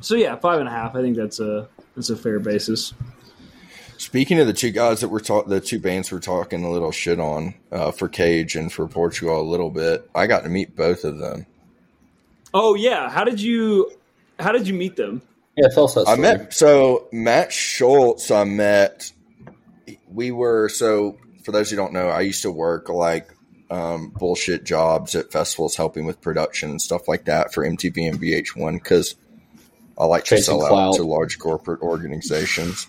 C: so yeah, five and a half. I think that's a that's a fair basis.
D: Speaking of the two guys that we're talking, the two bands we're talking a little shit on uh, for Cage and for Portugal a little bit. I got to meet both of them.
C: Oh yeah, how did you how did you meet them?
B: Yeah, tell us that
D: I met so Matt Shultz. I met. We were so for those who don't know, I used to work like um, bullshit jobs at festivals, helping with production and stuff like that for MTV and VH1 because I like to
B: Chasing
D: sell
B: clout.
D: out to large corporate organizations.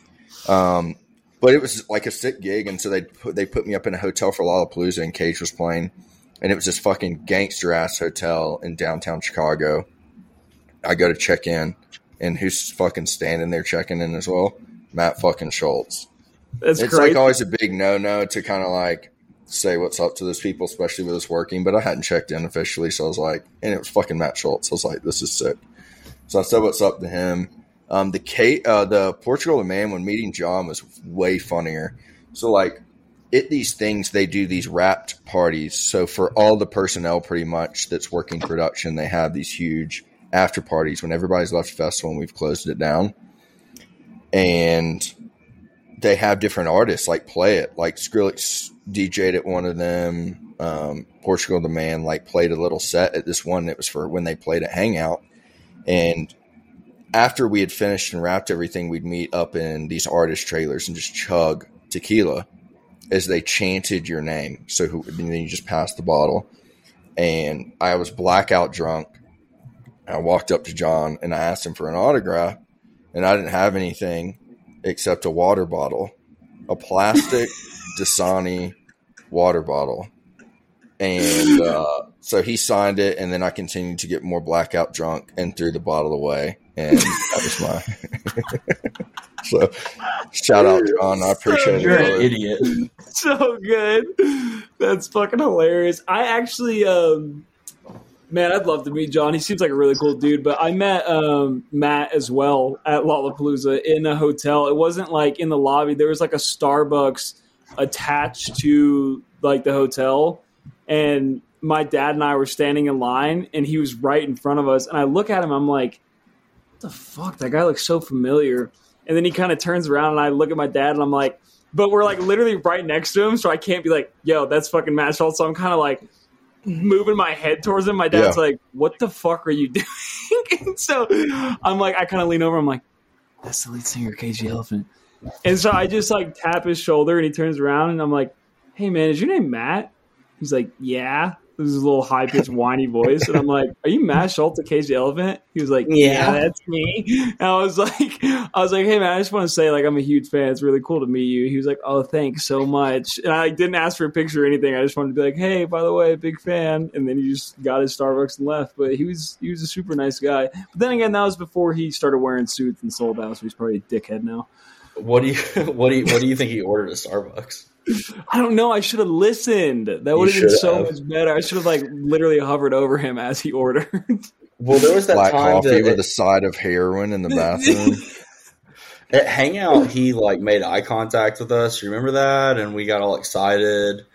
D: Um, but it was like a sick gig, and so they put they put me up in a hotel for Lollapalooza, and Cage was playing, and it was this fucking gangster ass hotel in downtown Chicago. I go to check in, and who's fucking standing there checking in as well? Matt fucking Shultz.
C: That's
D: it's like always a big no no to kind of like say what's up to those people, especially with us working. But I hadn't checked in officially, so I was like, and it was fucking Matt Shultz. I was like, this is sick. So I said what's up to him. Um, the K, uh, the Portugal the man when meeting John was way funnier. So like at these things they do these wrapped parties. So for all the personnel pretty much that's working production, they have these huge after parties when everybody's left the festival and we've closed it down. And they have different artists like play it. Like Skrillex DJ'd at one of them. Um, Portugal the man like played a little set at this one that was for when they played at Hangout. And after we had finished and wrapped everything, we'd meet up in these artist trailers and just chug tequila as they chanted your name. So who, and then you just pass the bottle. And I was blackout drunk. I walked up to John and I asked him for an autograph, and I didn't have anything except a water bottle, a plastic Dasani water bottle. And uh, so he signed it, and then I continued to get more blackout drunk and threw the bottle away. And that was my. so shout out, John. I appreciate
A: You're an
D: it.
A: idiot.
C: so good. That's fucking hilarious. I actually, um, man, I'd love to meet John. He seems like a really cool dude. But I met um, Matt as well at Lollapalooza in a hotel. It wasn't like in the lobby. There was like a Starbucks attached to like the hotel, and my dad and I were standing in line, and he was right in front of us. And I look at him, I'm like, "What the fuck? That guy looks so familiar." And then he kind of turns around, and I look at my dad, and I'm like but we're like literally right next to him, so I can't be like, "Yo, that's fucking Matt Shultz." So I'm kind of like moving my head towards him. My dad's
D: Yeah.
C: like, "What the fuck are you doing?" and so I'm like, I kind of lean over. I'm like, "That's the lead singer, Cage Elephant." And so I just like tap his shoulder, and he turns around, and I'm like, "Hey, man, is your name Matt?" He's like, "Yeah." This a little high pitched, whiny voice, and I'm like, "Are you Matt Shultz of Cage Elephant?" He was like,
A: Yeah.
C: that's me." And I was like, "I was like, hey man, I just want to say like I'm a huge fan. It's really cool to meet you." He was like, "Oh, thanks so much." And I didn't ask for a picture or anything. I just wanted to be like, "Hey, by the way, big fan." And then he just got his Starbucks and left. But he was he was a super nice guy. But then again, that was before he started wearing suits and sold out, so he's probably a dickhead now.
B: What do you what do you what do you think he ordered at Starbucks?
C: I don't know. I should have listened. That would have been so
B: have.
C: much better. I should have like literally hovered over him as he ordered.
B: Well, there was that
D: Black
B: time
D: coffee
B: that
D: with a side of heroin in the bathroom.
B: at Hangout he like made eye contact with us. You remember that? And we got all excited.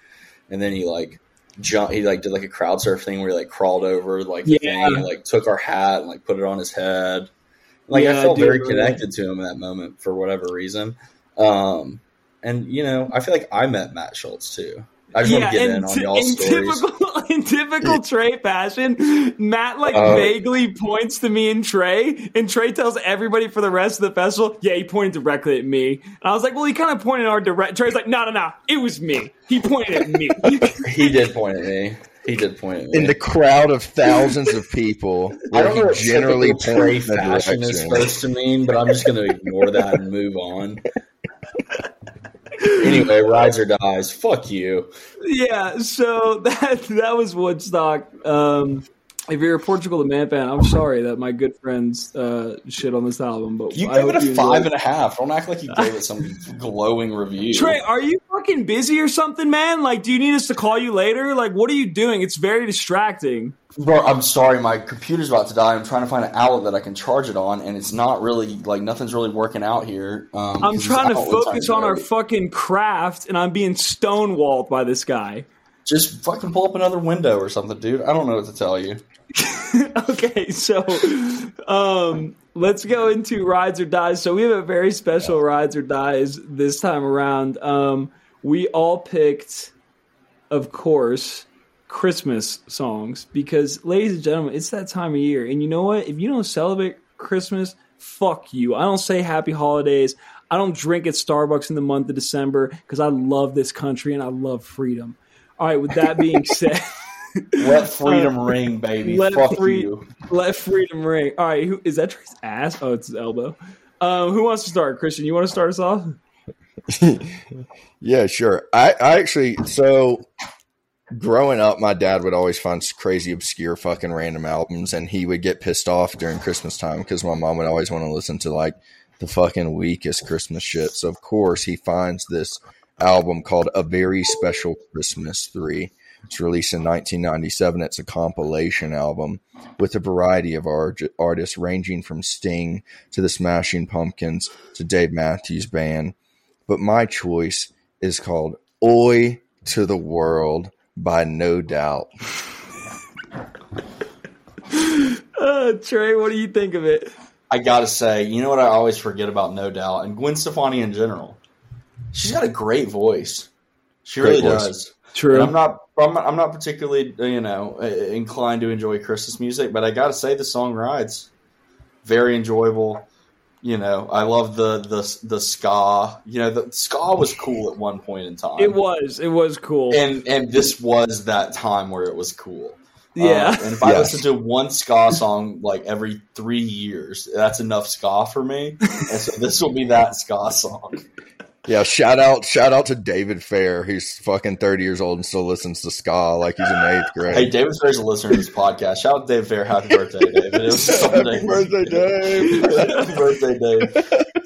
B: And then he like jumped. He like did like a crowd surf thing where he like crawled over like the
C: Yeah.
B: thing and like took our hat and like put it on his head. Like
C: Yeah,
B: I felt
C: I
B: very
C: remember
B: connected to him in that moment for whatever reason. Um, and you know, I feel like I met Matt Shultz too. I just want to get in on
C: t-
B: y'all's
C: in
B: stories.
C: typical in typical Trey fashion, Matt like
B: Uh,
C: vaguely points to me and Trey, and Trey tells everybody for the rest of the festival, "Yeah, he pointed directly at me." And I was like, "Well, he kind of pointed in our direct." Trey's like, "No, no, no, it was me. He pointed at me."
B: he did point at me.
E: He did point at me.
D: in the crowd of thousands of people.
E: I don't know what
D: generally
E: Trey fashion is supposed to mean, but I'm just going to ignore that and move on. Anyway, rides or dies. Fuck you.
C: Yeah, so that that was Woodstock. Um, if you're a Portugal the Man fan, I'm sorry that my good friends uh, shit on this album, but
B: you gave it a five and a half. Don't act like you gave it some glowing review.
C: Trey, are you fucking busy or something, man? Like, do you need us to call you later? Like, what are you doing? It's very distracting.
B: Bro, I'm sorry, my computer's about to die. I'm trying to find an outlet that I can charge it on, and it's not really like nothing's really working out here.
C: Um, I'm trying to focus on our fucking craft, and I'm being stonewalled by this guy.
B: Just fucking pull up another window or something, dude. I don't know what to tell you.
C: okay, so um, let's go into rides or dies. So we have a very special rides or dies this time around. Um, we all picked, of course, Christmas songs because, ladies and gentlemen, it's that time of year. And you know what? If you don't celebrate Christmas, fuck you. I don't say happy holidays. I don't drink at Starbucks in the month of December because I love this country and I love freedom. All right, with that being said.
B: Let freedom uh, ring, baby. Let Fuck free, you.
C: Let freedom ring. All right, who is that? Trey's ass? Oh, it's his elbow. Um, who wants to start? Christian, you want to start us off?
D: yeah, sure. I, I actually so growing up, my dad would always find crazy, obscure, fucking random albums, and he would get pissed off during Christmas time because my mom would always want to listen to like the fucking weakest Christmas shit. So of course he finds this album called A Very Special Christmas Three it's released in 1997. It's a compilation album with a variety of art- artists, ranging from Sting to the Smashing Pumpkins to Dave Matthews Band. But my choice is called Oi to the World by No Doubt.
C: uh, Trey, what do you think of it?
B: I gotta say, you know what I always forget about No Doubt and Gwen Stefani in general. She's got a great voice. She great really voice. does.
C: True.
B: And I'm not. I'm, I'm not particularly, you know, inclined to enjoy Christmas music, but I got to say the song rides. Very enjoyable. You know, I love the the the ska. You know, the ska was cool at one point in time.
C: It was. It was cool.
B: And and this was that time where it was cool.
C: Yeah. Um,
B: and if I yes. listen to one ska song like every three years, that's enough ska for me. and so this will be that ska song.
D: Yeah, shout out, shout out to David Fair. He's fucking thirty years old and still listens to ska like he's in eighth grade.
B: Hey, David Fair's a listener to this podcast. Shout out to David Fair. Happy birthday, David! It was
D: Happy birthday, Dave!
B: Happy birthday, Dave!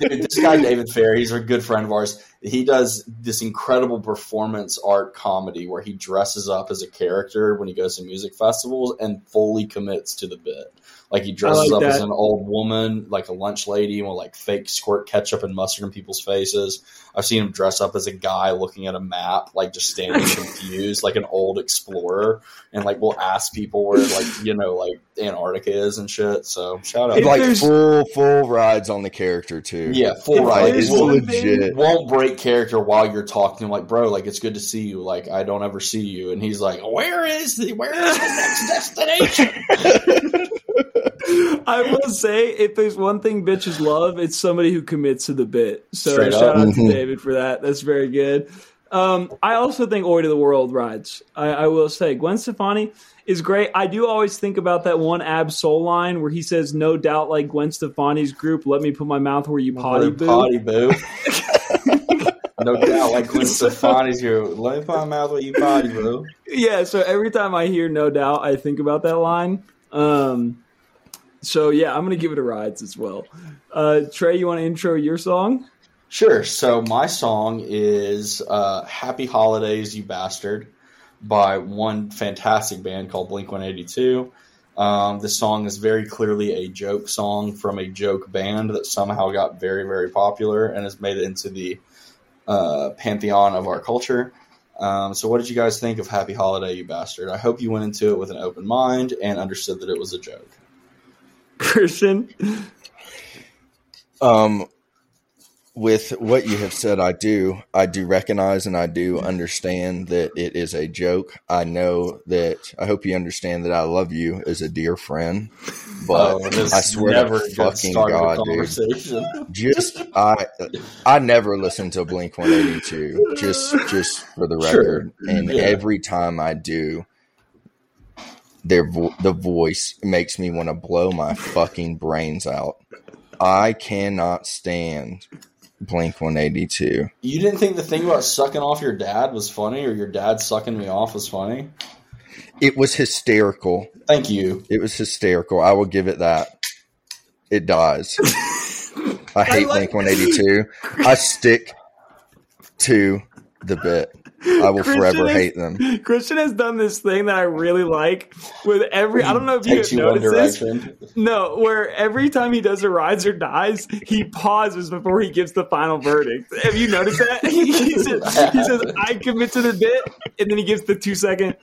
B: Dude, this guy David Fair, he's a good friend of ours. He does this incredible performance art comedy where he dresses up as a character when he goes to music festivals and fully commits to the bit. Like he dresses like up that. as an old woman, like a lunch lady, and will like fake squirt ketchup and mustard in people's faces. I've seen him dress up as a guy looking at a map, like just standing confused, like an old explorer, and like will ask people where like you know like Antarctica is and shit. So shout out,
D: like full full rides on the character too.
B: Yeah, full rides. legit. Won't break character while you're talking to him, like bro, like it's good to see you. Like I don't ever see you, and he's like, where is the where is the next destination?
C: I will say, if there's one thing bitches love, it's somebody who commits to the bit. So Straight shout up. out mm-hmm. to David for that. That's very good. Um, I also think Oi to the World rides. I, I, will say Gwen Stefani is great. I do always think about that one Ab-Soul line where he says, "No doubt, like Gwen Stefani's group, let me put my mouth where you potty boo."
B: Potty boo. no doubt, like Gwen Stefani's group, let me put my mouth where you potty boo.
C: Yeah. So every time I hear "No doubt," I think about that line. Um, so yeah, I'm gonna give it a rides as well. Uh, Trey, you want to intro your song?
B: Sure. So my song is uh, "Happy Holidays, You Bastard" by one fantastic band called Blink 182. Um, this song is very clearly a joke song from a joke band that somehow got very, very popular and has made it into the uh, pantheon of our culture. Um, so, what did you guys think of Happy Holiday, You Bastard? I hope you went into it with an open mind and understood that it was a joke.
C: Christian?
D: Um, with what you have said, I do, I do recognize and I do understand that it is a joke. I know that. I hope you understand that I love you as a dear friend, but oh, I swear to fucking God, dude, just I, I never listen to Blink One Eighty Two. Just, just for the record, sure. and yeah. every time I do, their vo- the voice makes me want to blow my fucking brains out. I cannot stand Blink 182.
B: You didn't think the thing about sucking off your dad was funny, or your dad sucking me off was funny?
D: It was hysterical.
B: Thank you.
D: It was hysterical. I will give it that. It does. I hate
C: like-
D: Blink 182. I stick to the bit. I will
C: Christian
D: forever
C: is-
D: hate them.
C: Christian has done this thing that I really like with every. I don't know if you have noticed this. No, where every time he does a rise or dies, he pauses before he gives the final verdict. Have you noticed that? he, says, he says, "I commit to the bit," and then he gives the two second.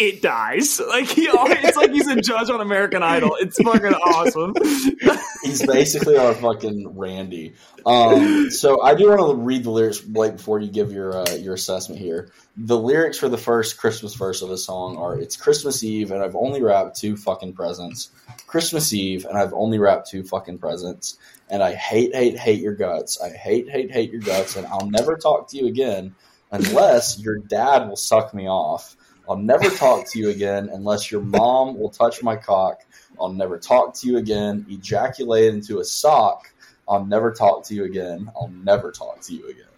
C: It dies. Like he it's like he's a judge on American Idol. It's fucking awesome.
B: He's basically our fucking Randy. Um, so I do want to read the lyrics, Blake, before you give your uh, your assessment here. The lyrics for the first Christmas verse of the song are: "It's Christmas Eve and I've only wrapped two fucking presents. Christmas Eve and I've only wrapped two fucking presents. And I hate, hate, hate your guts. I hate, hate, hate your guts. And I'll never talk to you again unless your dad will suck me off. I'll never talk to you again unless your mom will touch my cock. I'll never talk to you again. Ejaculate into a sock. I'll never talk to you again. I'll never talk to you again.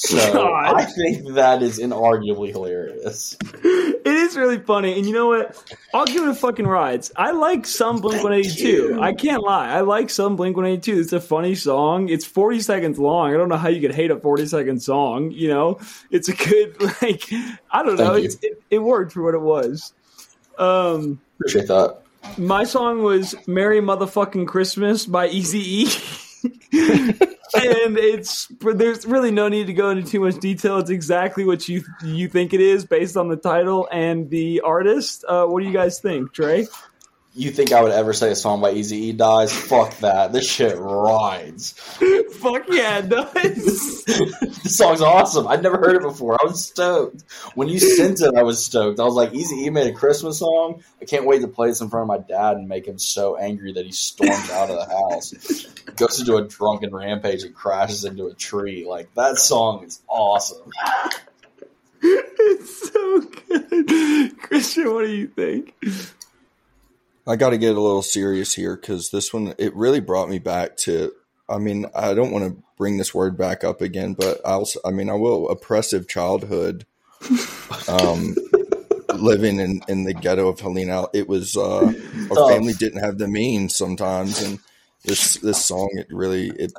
B: So
C: God.
B: I think that is inarguably hilarious.
C: It is really funny, and you know what? I'll give it a fucking rides. I like some Blink One Eighty Two. I can't lie. I like some Blink One Eighty Two. It's a funny song. It's forty seconds long. I don't know how you could hate a forty second song. You know, it's a good like. I don't know.
B: Thank.
C: It, it worked for what it was. Um,
B: Appreciate that.
C: my song was "Merry Motherfucking Christmas" by Easy E. and it's there's really no need to go into too much detail. It's exactly what you you think it is based on the title and the artist. Uh, what do you guys think, Trey?
B: You think I would ever say a song by Easy E dies? Fuck that. This shit rides.
C: Fuck yeah, it does.
B: this song's awesome. I'd never heard it before. I was stoked. When you sent it, I was stoked. I was like, Easy E made a Christmas song. I can't wait to play this in front of my dad and make him so angry that he storms out of the house, goes into a drunken rampage, and crashes into a tree. Like, that song is awesome.
C: it's so good. Christian, what do you think?
D: I got to get a little serious here because this one it really brought me back to. I mean, I don't want to bring this word back up again, but I'll. I mean, I will. Oppressive childhood, um, living in in the ghetto of Helena. It was uh, our family didn't have the means sometimes, and this this song it really it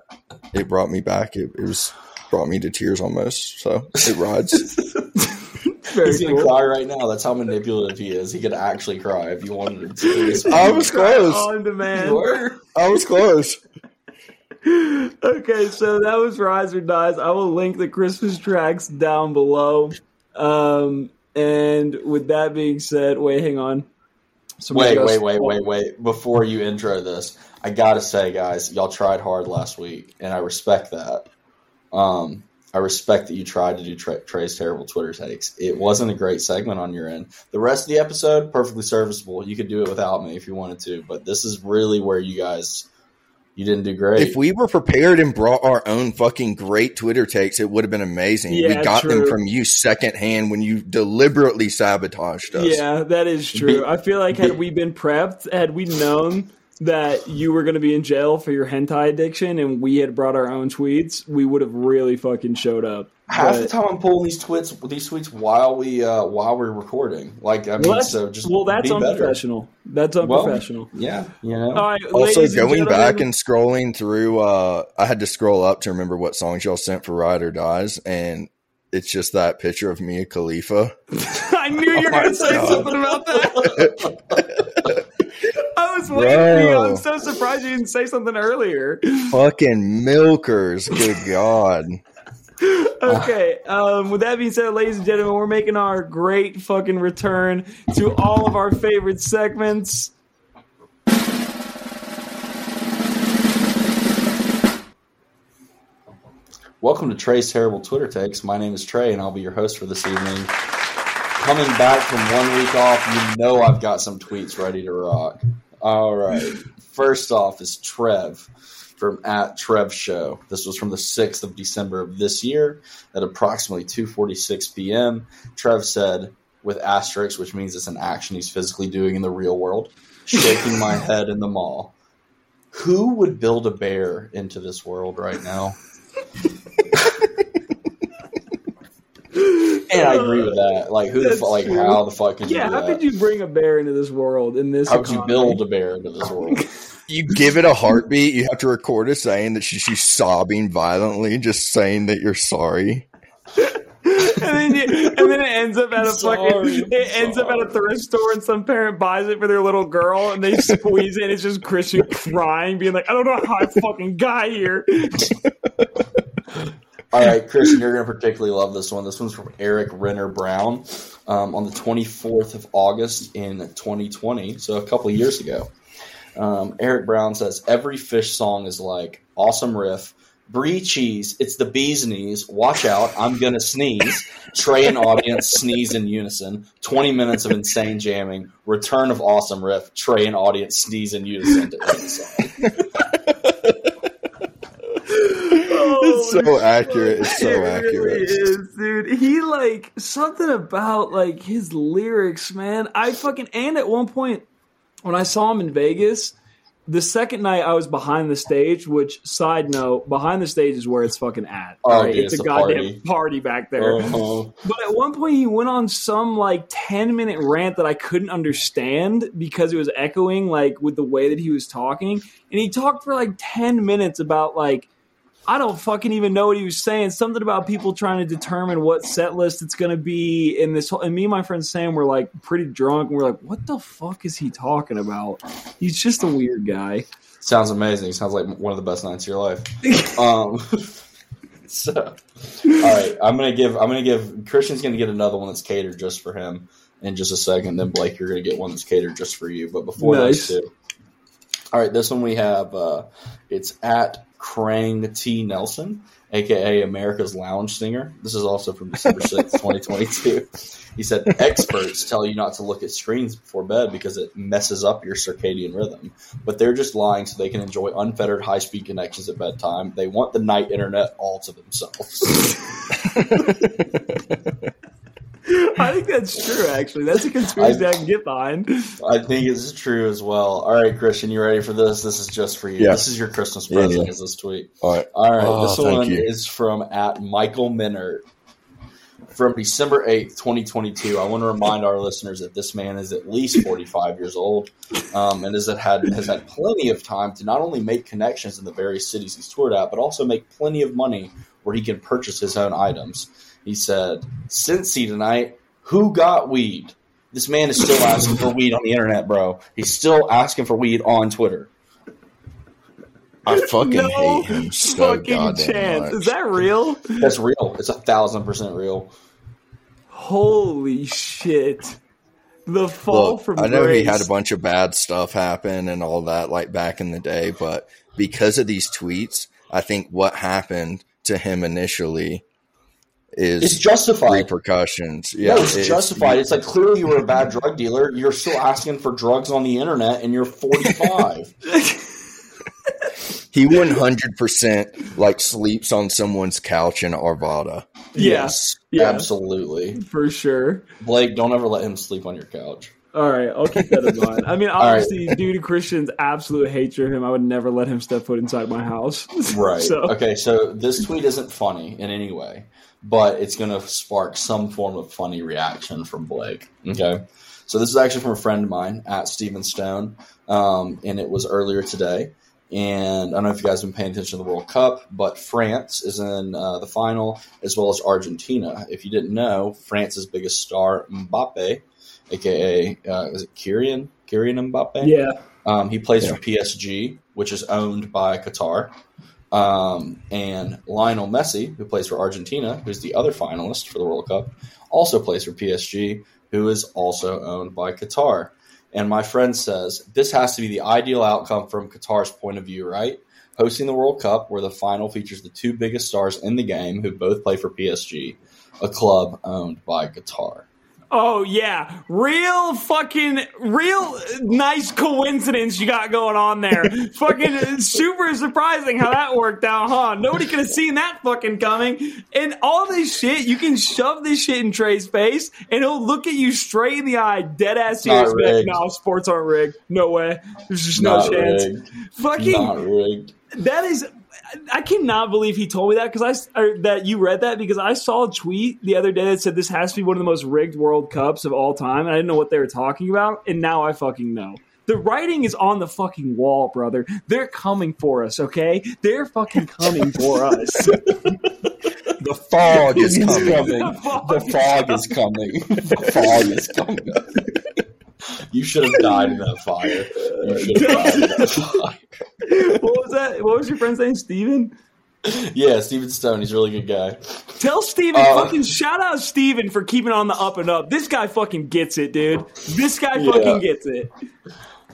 D: it brought me back. It, it was brought me to tears almost. So it rides.
C: Very
B: He's gonna
C: cool.
B: cry right now. That's how manipulative he is. He could actually cry if you wanted him to.
D: I was close.
C: On demand.
B: You were?
D: I was close.
C: okay, so that was Rise or Dies. I will link the Christmas tracks down below. Um, and with that being said, wait, hang on. Somebody
B: Wait, wait, wait, wait, wait. Before you intro this, I gotta say, guys, y'all tried hard last week, and I respect that. Um, I respect that you tried to do Trey, Trey's terrible Twitter takes. It wasn't a great segment on your end. The rest of the episode, perfectly serviceable. You could do it without me if you wanted to, but this is really where you guys you didn't do great.
D: If we were prepared and brought our own fucking great Twitter takes, it would have been amazing.
C: Yeah,
D: we got them from you secondhand when you deliberately sabotaged us.
C: Yeah, that is true. I feel like had we been prepped, had we known that you were going to be in jail for your hentai addiction and we had brought our own tweets, we would have really fucking showed up.
B: Half
C: But-
B: the time I'm pulling these tweets, these tweets while we uh, while we're recording. Like I mean,
C: well,
B: so just
C: well, that's
B: be better.
C: unprofessional. That's
B: Well,
C: unprofessional.
B: Yeah, you know.
C: All right,
D: Also,
C: ladies and
D: going back and scrolling through, uh, I had to scroll up to remember what songs y'all sent for Ride or Dies, and it's just that picture of Mia Khalifa.
C: I knew you were
D: Oh
C: going to say
D: God.
C: something about that. I was waiting for you.
D: Bro.
C: I'm so surprised you didn't say something earlier.
D: Fucking milkers, good God.
C: Okay. Um, with that being said, ladies and gentlemen, we're making our great fucking return to all of our favorite segments.
B: Welcome to Trey's Terrible Twitter Takes. My name is Trey, and I'll be your host for this evening. Coming back from one week off, you know I've got some tweets ready to rock. All right. First off is Trev from at Trev Show. This was from the 6th of December of this year at approximately 2:46 p.m. Trev said, with asterisks, which means it's an action he's physically doing in the real world. Shaking my head in the mall. Who would build a bear into this world right now? And I agree with that. Like, who the fuck? Like,
C: true.
B: how the fuck can
C: Yeah,
B: you do
C: how
B: that?
C: could you bring a bear into this world in this?
B: how would you build a bear into this world?
D: You give it a heartbeat. You have to record it saying that she, she's sobbing violently, just saying that you're sorry.
C: and then you, and then it ends up at a
B: Sorry,
C: fucking it ends up at a thrift store and some parent buys it for their little girl and they squeeze it and it's just Christian crying being like I don't know how I fucking got here
B: All right, Christian, you're going to particularly love this one. This one's from Eric Renner Brown um, on the 24th of August in 2020, so a couple of years ago. Um, Eric Brown says, Every Phish song is like awesome riff. Brie cheese, it's the bee's knees. Watch out, I'm gonna sneeze. Trey and audience sneeze in unison. 20 minutes of insane jamming. Return of awesome riff. Trey and audience sneeze in unison to end the song.
D: It's so accurate. It's so
C: It really
D: accurate.
C: is, dude. He like something about like his lyrics, man. I fucking and at one point when I saw him in Vegas, the second night I was behind the stage. Which side note, behind the stage is where it's fucking at.
B: Oh, dude,
C: it's,
B: it's
C: a
B: a
C: goddamn
B: party.
C: party, back there.
B: Uh-huh.
C: But at one point, he went on some like 10 minute rant that I couldn't understand because it was echoing like with the way that he was talking. And he talked for like 10 minutes about like, I don't fucking even know what he was saying. Something about people trying to determine what set list it's going to be in this whole. And me and my friend Sam were like pretty drunk and we're like, what the fuck is he talking about? He's just a weird guy.
B: Sounds amazing. Sounds like one of the best nights of your life. Um, so, all right, I'm gonna give. I'm gonna give. Christian's gonna get another one that's catered just for him in just a second. Then Blake, you're gonna get one that's catered just for you. But before
C: Nice.
B: those two, all right, this one we have. Uh, it's at Krang T Nelson, aka America's Lounge Singer. This is also from December sixth, 2022. He said experts tell you not to look at screens before bed because it messes up your circadian rhythm but they're just lying so they can enjoy unfettered high speed connections at bedtime. They want the night internet all to themselves.
C: I think that's true, actually. That's a conspiracy I, can get behind.
B: I think it's true as well. All right, Christian, you ready for this? This is just for you.
D: Yeah.
B: This is your Christmas present.
D: yeah.
B: Is this tweet?
D: All right.
B: All right,
D: Oh,
B: this one
D: you.
B: is from at Michael Minert from December eighth, twenty twenty two. I want to remind our listeners that this man is at least forty five years old, um, and has had has had plenty of time to not only make connections in the various cities he's toured at, but also make plenty of money where he can purchase his own items. He said, "Cincy tonight, who got weed?" This man is still asking for weed on the internet, bro. He's still asking for weed on Twitter.
D: I fucking
C: no
D: hate him so
C: fucking
D: goddamn
C: chance.
D: much.
C: Is that real?
B: That's real. It's a thousand percent real.
C: Holy shit. The fall
D: Look,
C: from
D: I know he had a bunch of bad stuff happen and all that, like back in the day, but because of these tweets, I think what happened to him initially is
B: It's justified.
D: repercussions. Yeah,
B: no, it's, justified. It's like clearly you were a bad drug dealer. You're still asking for drugs on the internet, and you're 45.
D: he one hundred percent like sleeps on someone's couch in Arvada.
B: Yes,
C: yeah.
B: absolutely.
C: for sure.
B: Blake, don't ever let him sleep on your couch.
C: All right, I'll keep that in mind. I mean,
B: All right.
C: obviously, due to Christian's absolute hatred of him, I would never let him step foot inside my house.
B: Right.
C: So,
B: Okay, so this tweet isn't funny in any way, but it's going to spark some form of funny reaction from Blake. Okay. So this is actually from a friend of mine at Steven Stone, um, and it was earlier today. And I don't know if you guys have been paying attention to the World Cup, but France is in uh, the final as well as Argentina. If you didn't know, France's biggest star, Mbappe, aka uh, is it Kylian Kylian Mbappe?
C: yeah,
B: Um, he plays
D: Yeah.
B: for PSG, which is owned by Qatar. Um, and Lionel Messi, who plays for Argentina, who's the other finalist for the World Cup, also plays for PSG, who is also owned by Qatar. And my friend says this has to be the ideal outcome from Qatar's point of view, right? Hosting the World Cup, where the final features the two biggest stars in the game, who both play for PSG, a club owned by Qatar.
C: Oh yeah, real fucking real nice coincidence you got going on there. fucking super surprising how that worked out, huh? Nobody could have seen that fucking coming. And all this shit, you can shove this shit in Trey's face, and he'll look at you straight in the eye, dead ass serious. Like, no, sports aren't rigged. No way. There's just no
B: Not
C: chance.
B: rigged.
C: Fucking
B: Not rigged.
C: that is I cannot believe he told me that because I or that you read that because I saw a tweet the other day that said this has to be one of the most rigged World Cups of all time, and I didn't know what they were talking about, and now I fucking know. The writing is on the fucking wall, brother. They're coming for us, okay? They're fucking coming for us.
D: The fog is
F: He's
D: coming.
F: coming. The fog is coming. The fog is coming.
B: You should have died in that fire. You should have died in that fire.
C: what was that? What was your friend's name? Steven?
B: Yeah, Steven Stone. He's a really good guy.
C: Tell Steven,
B: Uh,
C: fucking shout out Steven for keeping on the up and up. This guy fucking gets it, dude. This guy
B: Yeah.
C: fucking gets it.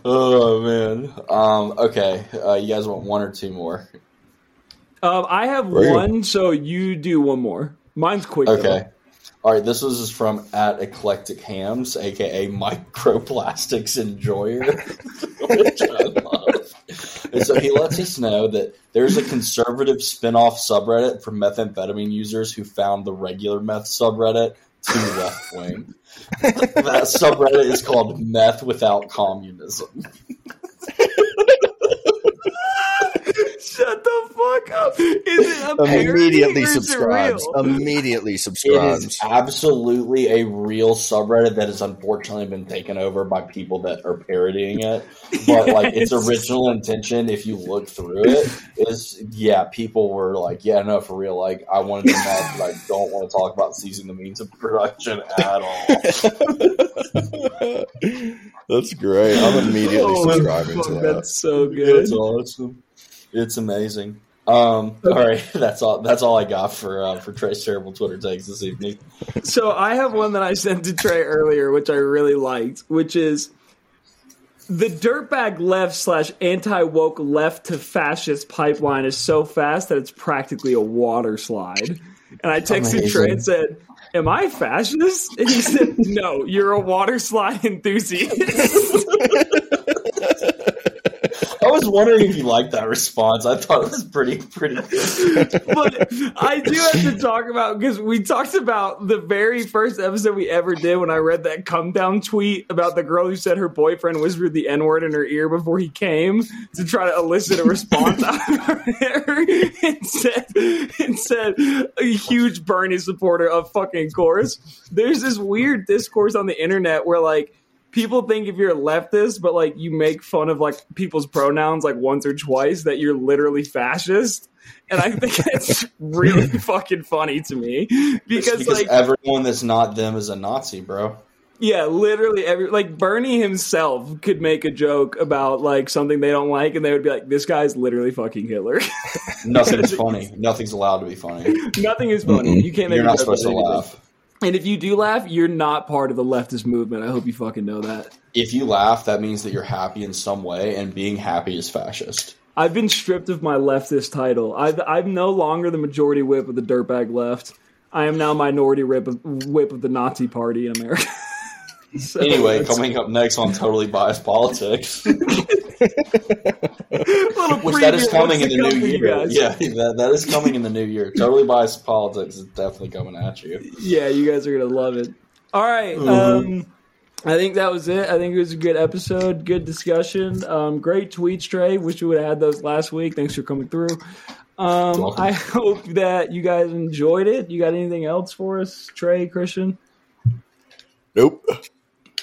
B: Oh man. Um. Okay. Uh, you guys want one or two more?
C: Um, I have
D: Right.
C: one, so you do one more. Mine's quick. though.
B: All right. This was from at Eclectic Hams, aka Microplastics Enjoyer, which I love. And so he lets us know that there's a conservative spin-off subreddit for methamphetamine users who found the regular meth subreddit too left wing. that subreddit is called Meth Without Communism.
C: Shut the fuck up. Is it a parody
D: Immediately
C: or is it
D: subscribes. Immediately
B: It is
D: subscribes.
B: absolutely a real subreddit that has unfortunately been taken over by people that are parodying it. But like its original intention, if you look through it, is yeah, people were like, yeah, no, for real. Like I wanted to know, but I don't want to talk about seizing the means of production at all.
D: That's great. I'm immediately
C: Oh,
D: subscribing
C: fuck,
D: to that.
C: That's so good.
B: It's awesome. It's amazing. Um, all right, that's all. That's all I got for uh, for Trey's terrible Twitter takes this evening.
C: So I have one that I sent to Trey earlier, which I really liked, which is the dirtbag left slash anti woke left to fascist pipeline is so fast that it's practically a water slide. And I texted
B: Amazing.
C: Trey and said, Am I fascist? And he said, No, you're a water slide enthusiast.
B: Was wondering if you liked that response. I thought it was pretty pretty.
C: but I do have to talk about because we talked about the very first episode we ever did when I read that come down tweet about the girl who said her boyfriend whispered the N word in her ear before he came to try to elicit a response out of her and said, and said a huge Bernie supporter of fucking course. There's this weird discourse on the internet where like people think if you're a leftist, but like you make fun of like people's pronouns like once or twice, that you're literally fascist. And I think it's really fucking funny to me because,
B: because
C: like,
B: everyone that's not them is a Nazi, bro.
C: yeah, literally every like Bernie himself could make a joke about like something they don't like, and they would be like, "This guy's literally fucking Hitler."
B: Nothing's funny. Nothing's allowed to be funny.
C: Nothing is funny. You can't make.
B: You're
C: a
B: not
C: joke
B: supposed to
C: anything.
B: laugh.
C: And if you do laugh, you're not part of the leftist movement. I hope you fucking know that.
B: If you laugh, that means that you're happy in some way, and being happy is fascist.
C: I've been stripped of my leftist title. I've, I'm no longer the majority whip of the dirtbag left. I am now minority whip of, whip of the Nazi party in America. So
B: Anyway, coming up next on Totally Biased Politics,
C: little
B: which that is coming in the new year.
C: guys.
B: Yeah, that, that is coming in the new year. Totally Biased Politics is definitely coming at you.
C: Yeah, you guys are gonna love it. All right,
B: Mm-hmm.
C: um, I think that was it. I think it was a good episode, good discussion, um, great tweets, Trey. Wish we would have had those last week. Thanks for coming through. Um, I hope that you guys enjoyed it. You got anything else for us, Trey, Christian?
D: Nope.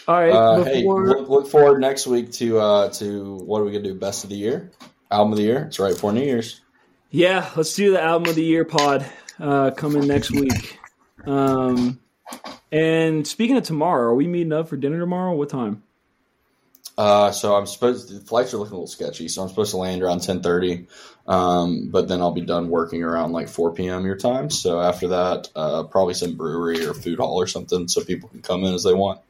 C: All right,
B: Uh, hey, look, look forward next week to uh, to what are we gonna do? Best of the year, album of the year. It's right before New Year's.
C: Yeah, let's do the album of the year pod uh, coming next week. Um, and speaking of tomorrow, are we meeting up for dinner tomorrow? What time?
B: Uh, so I'm supposed the flights are looking a little sketchy. So I'm supposed to land around 10:30, um, but then I'll be done working around like 4 p.m. your time. So after that, uh, probably some brewery or food hall or something, so people can come in as they want.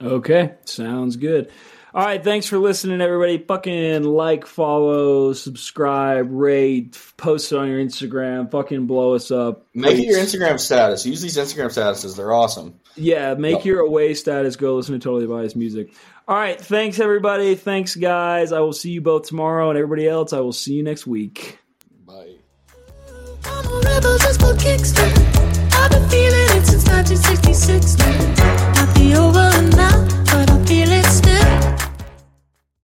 C: Okay, sounds good. All right, thanks for listening, everybody. Fucking like, follow, subscribe, rate, post it on your Instagram. Fucking blow us up.
A: Make it your Instagram status. Use these Instagram statuses. They're awesome.
C: Yeah, make yep. your away status. Go listen to Totally Biased music. All right, thanks everybody. Thanks guys. I will see you both tomorrow, and everybody else. I will see you next week.
A: Bye.
G: I'm a rebel just for I've been feeling it since 1966. Not the over.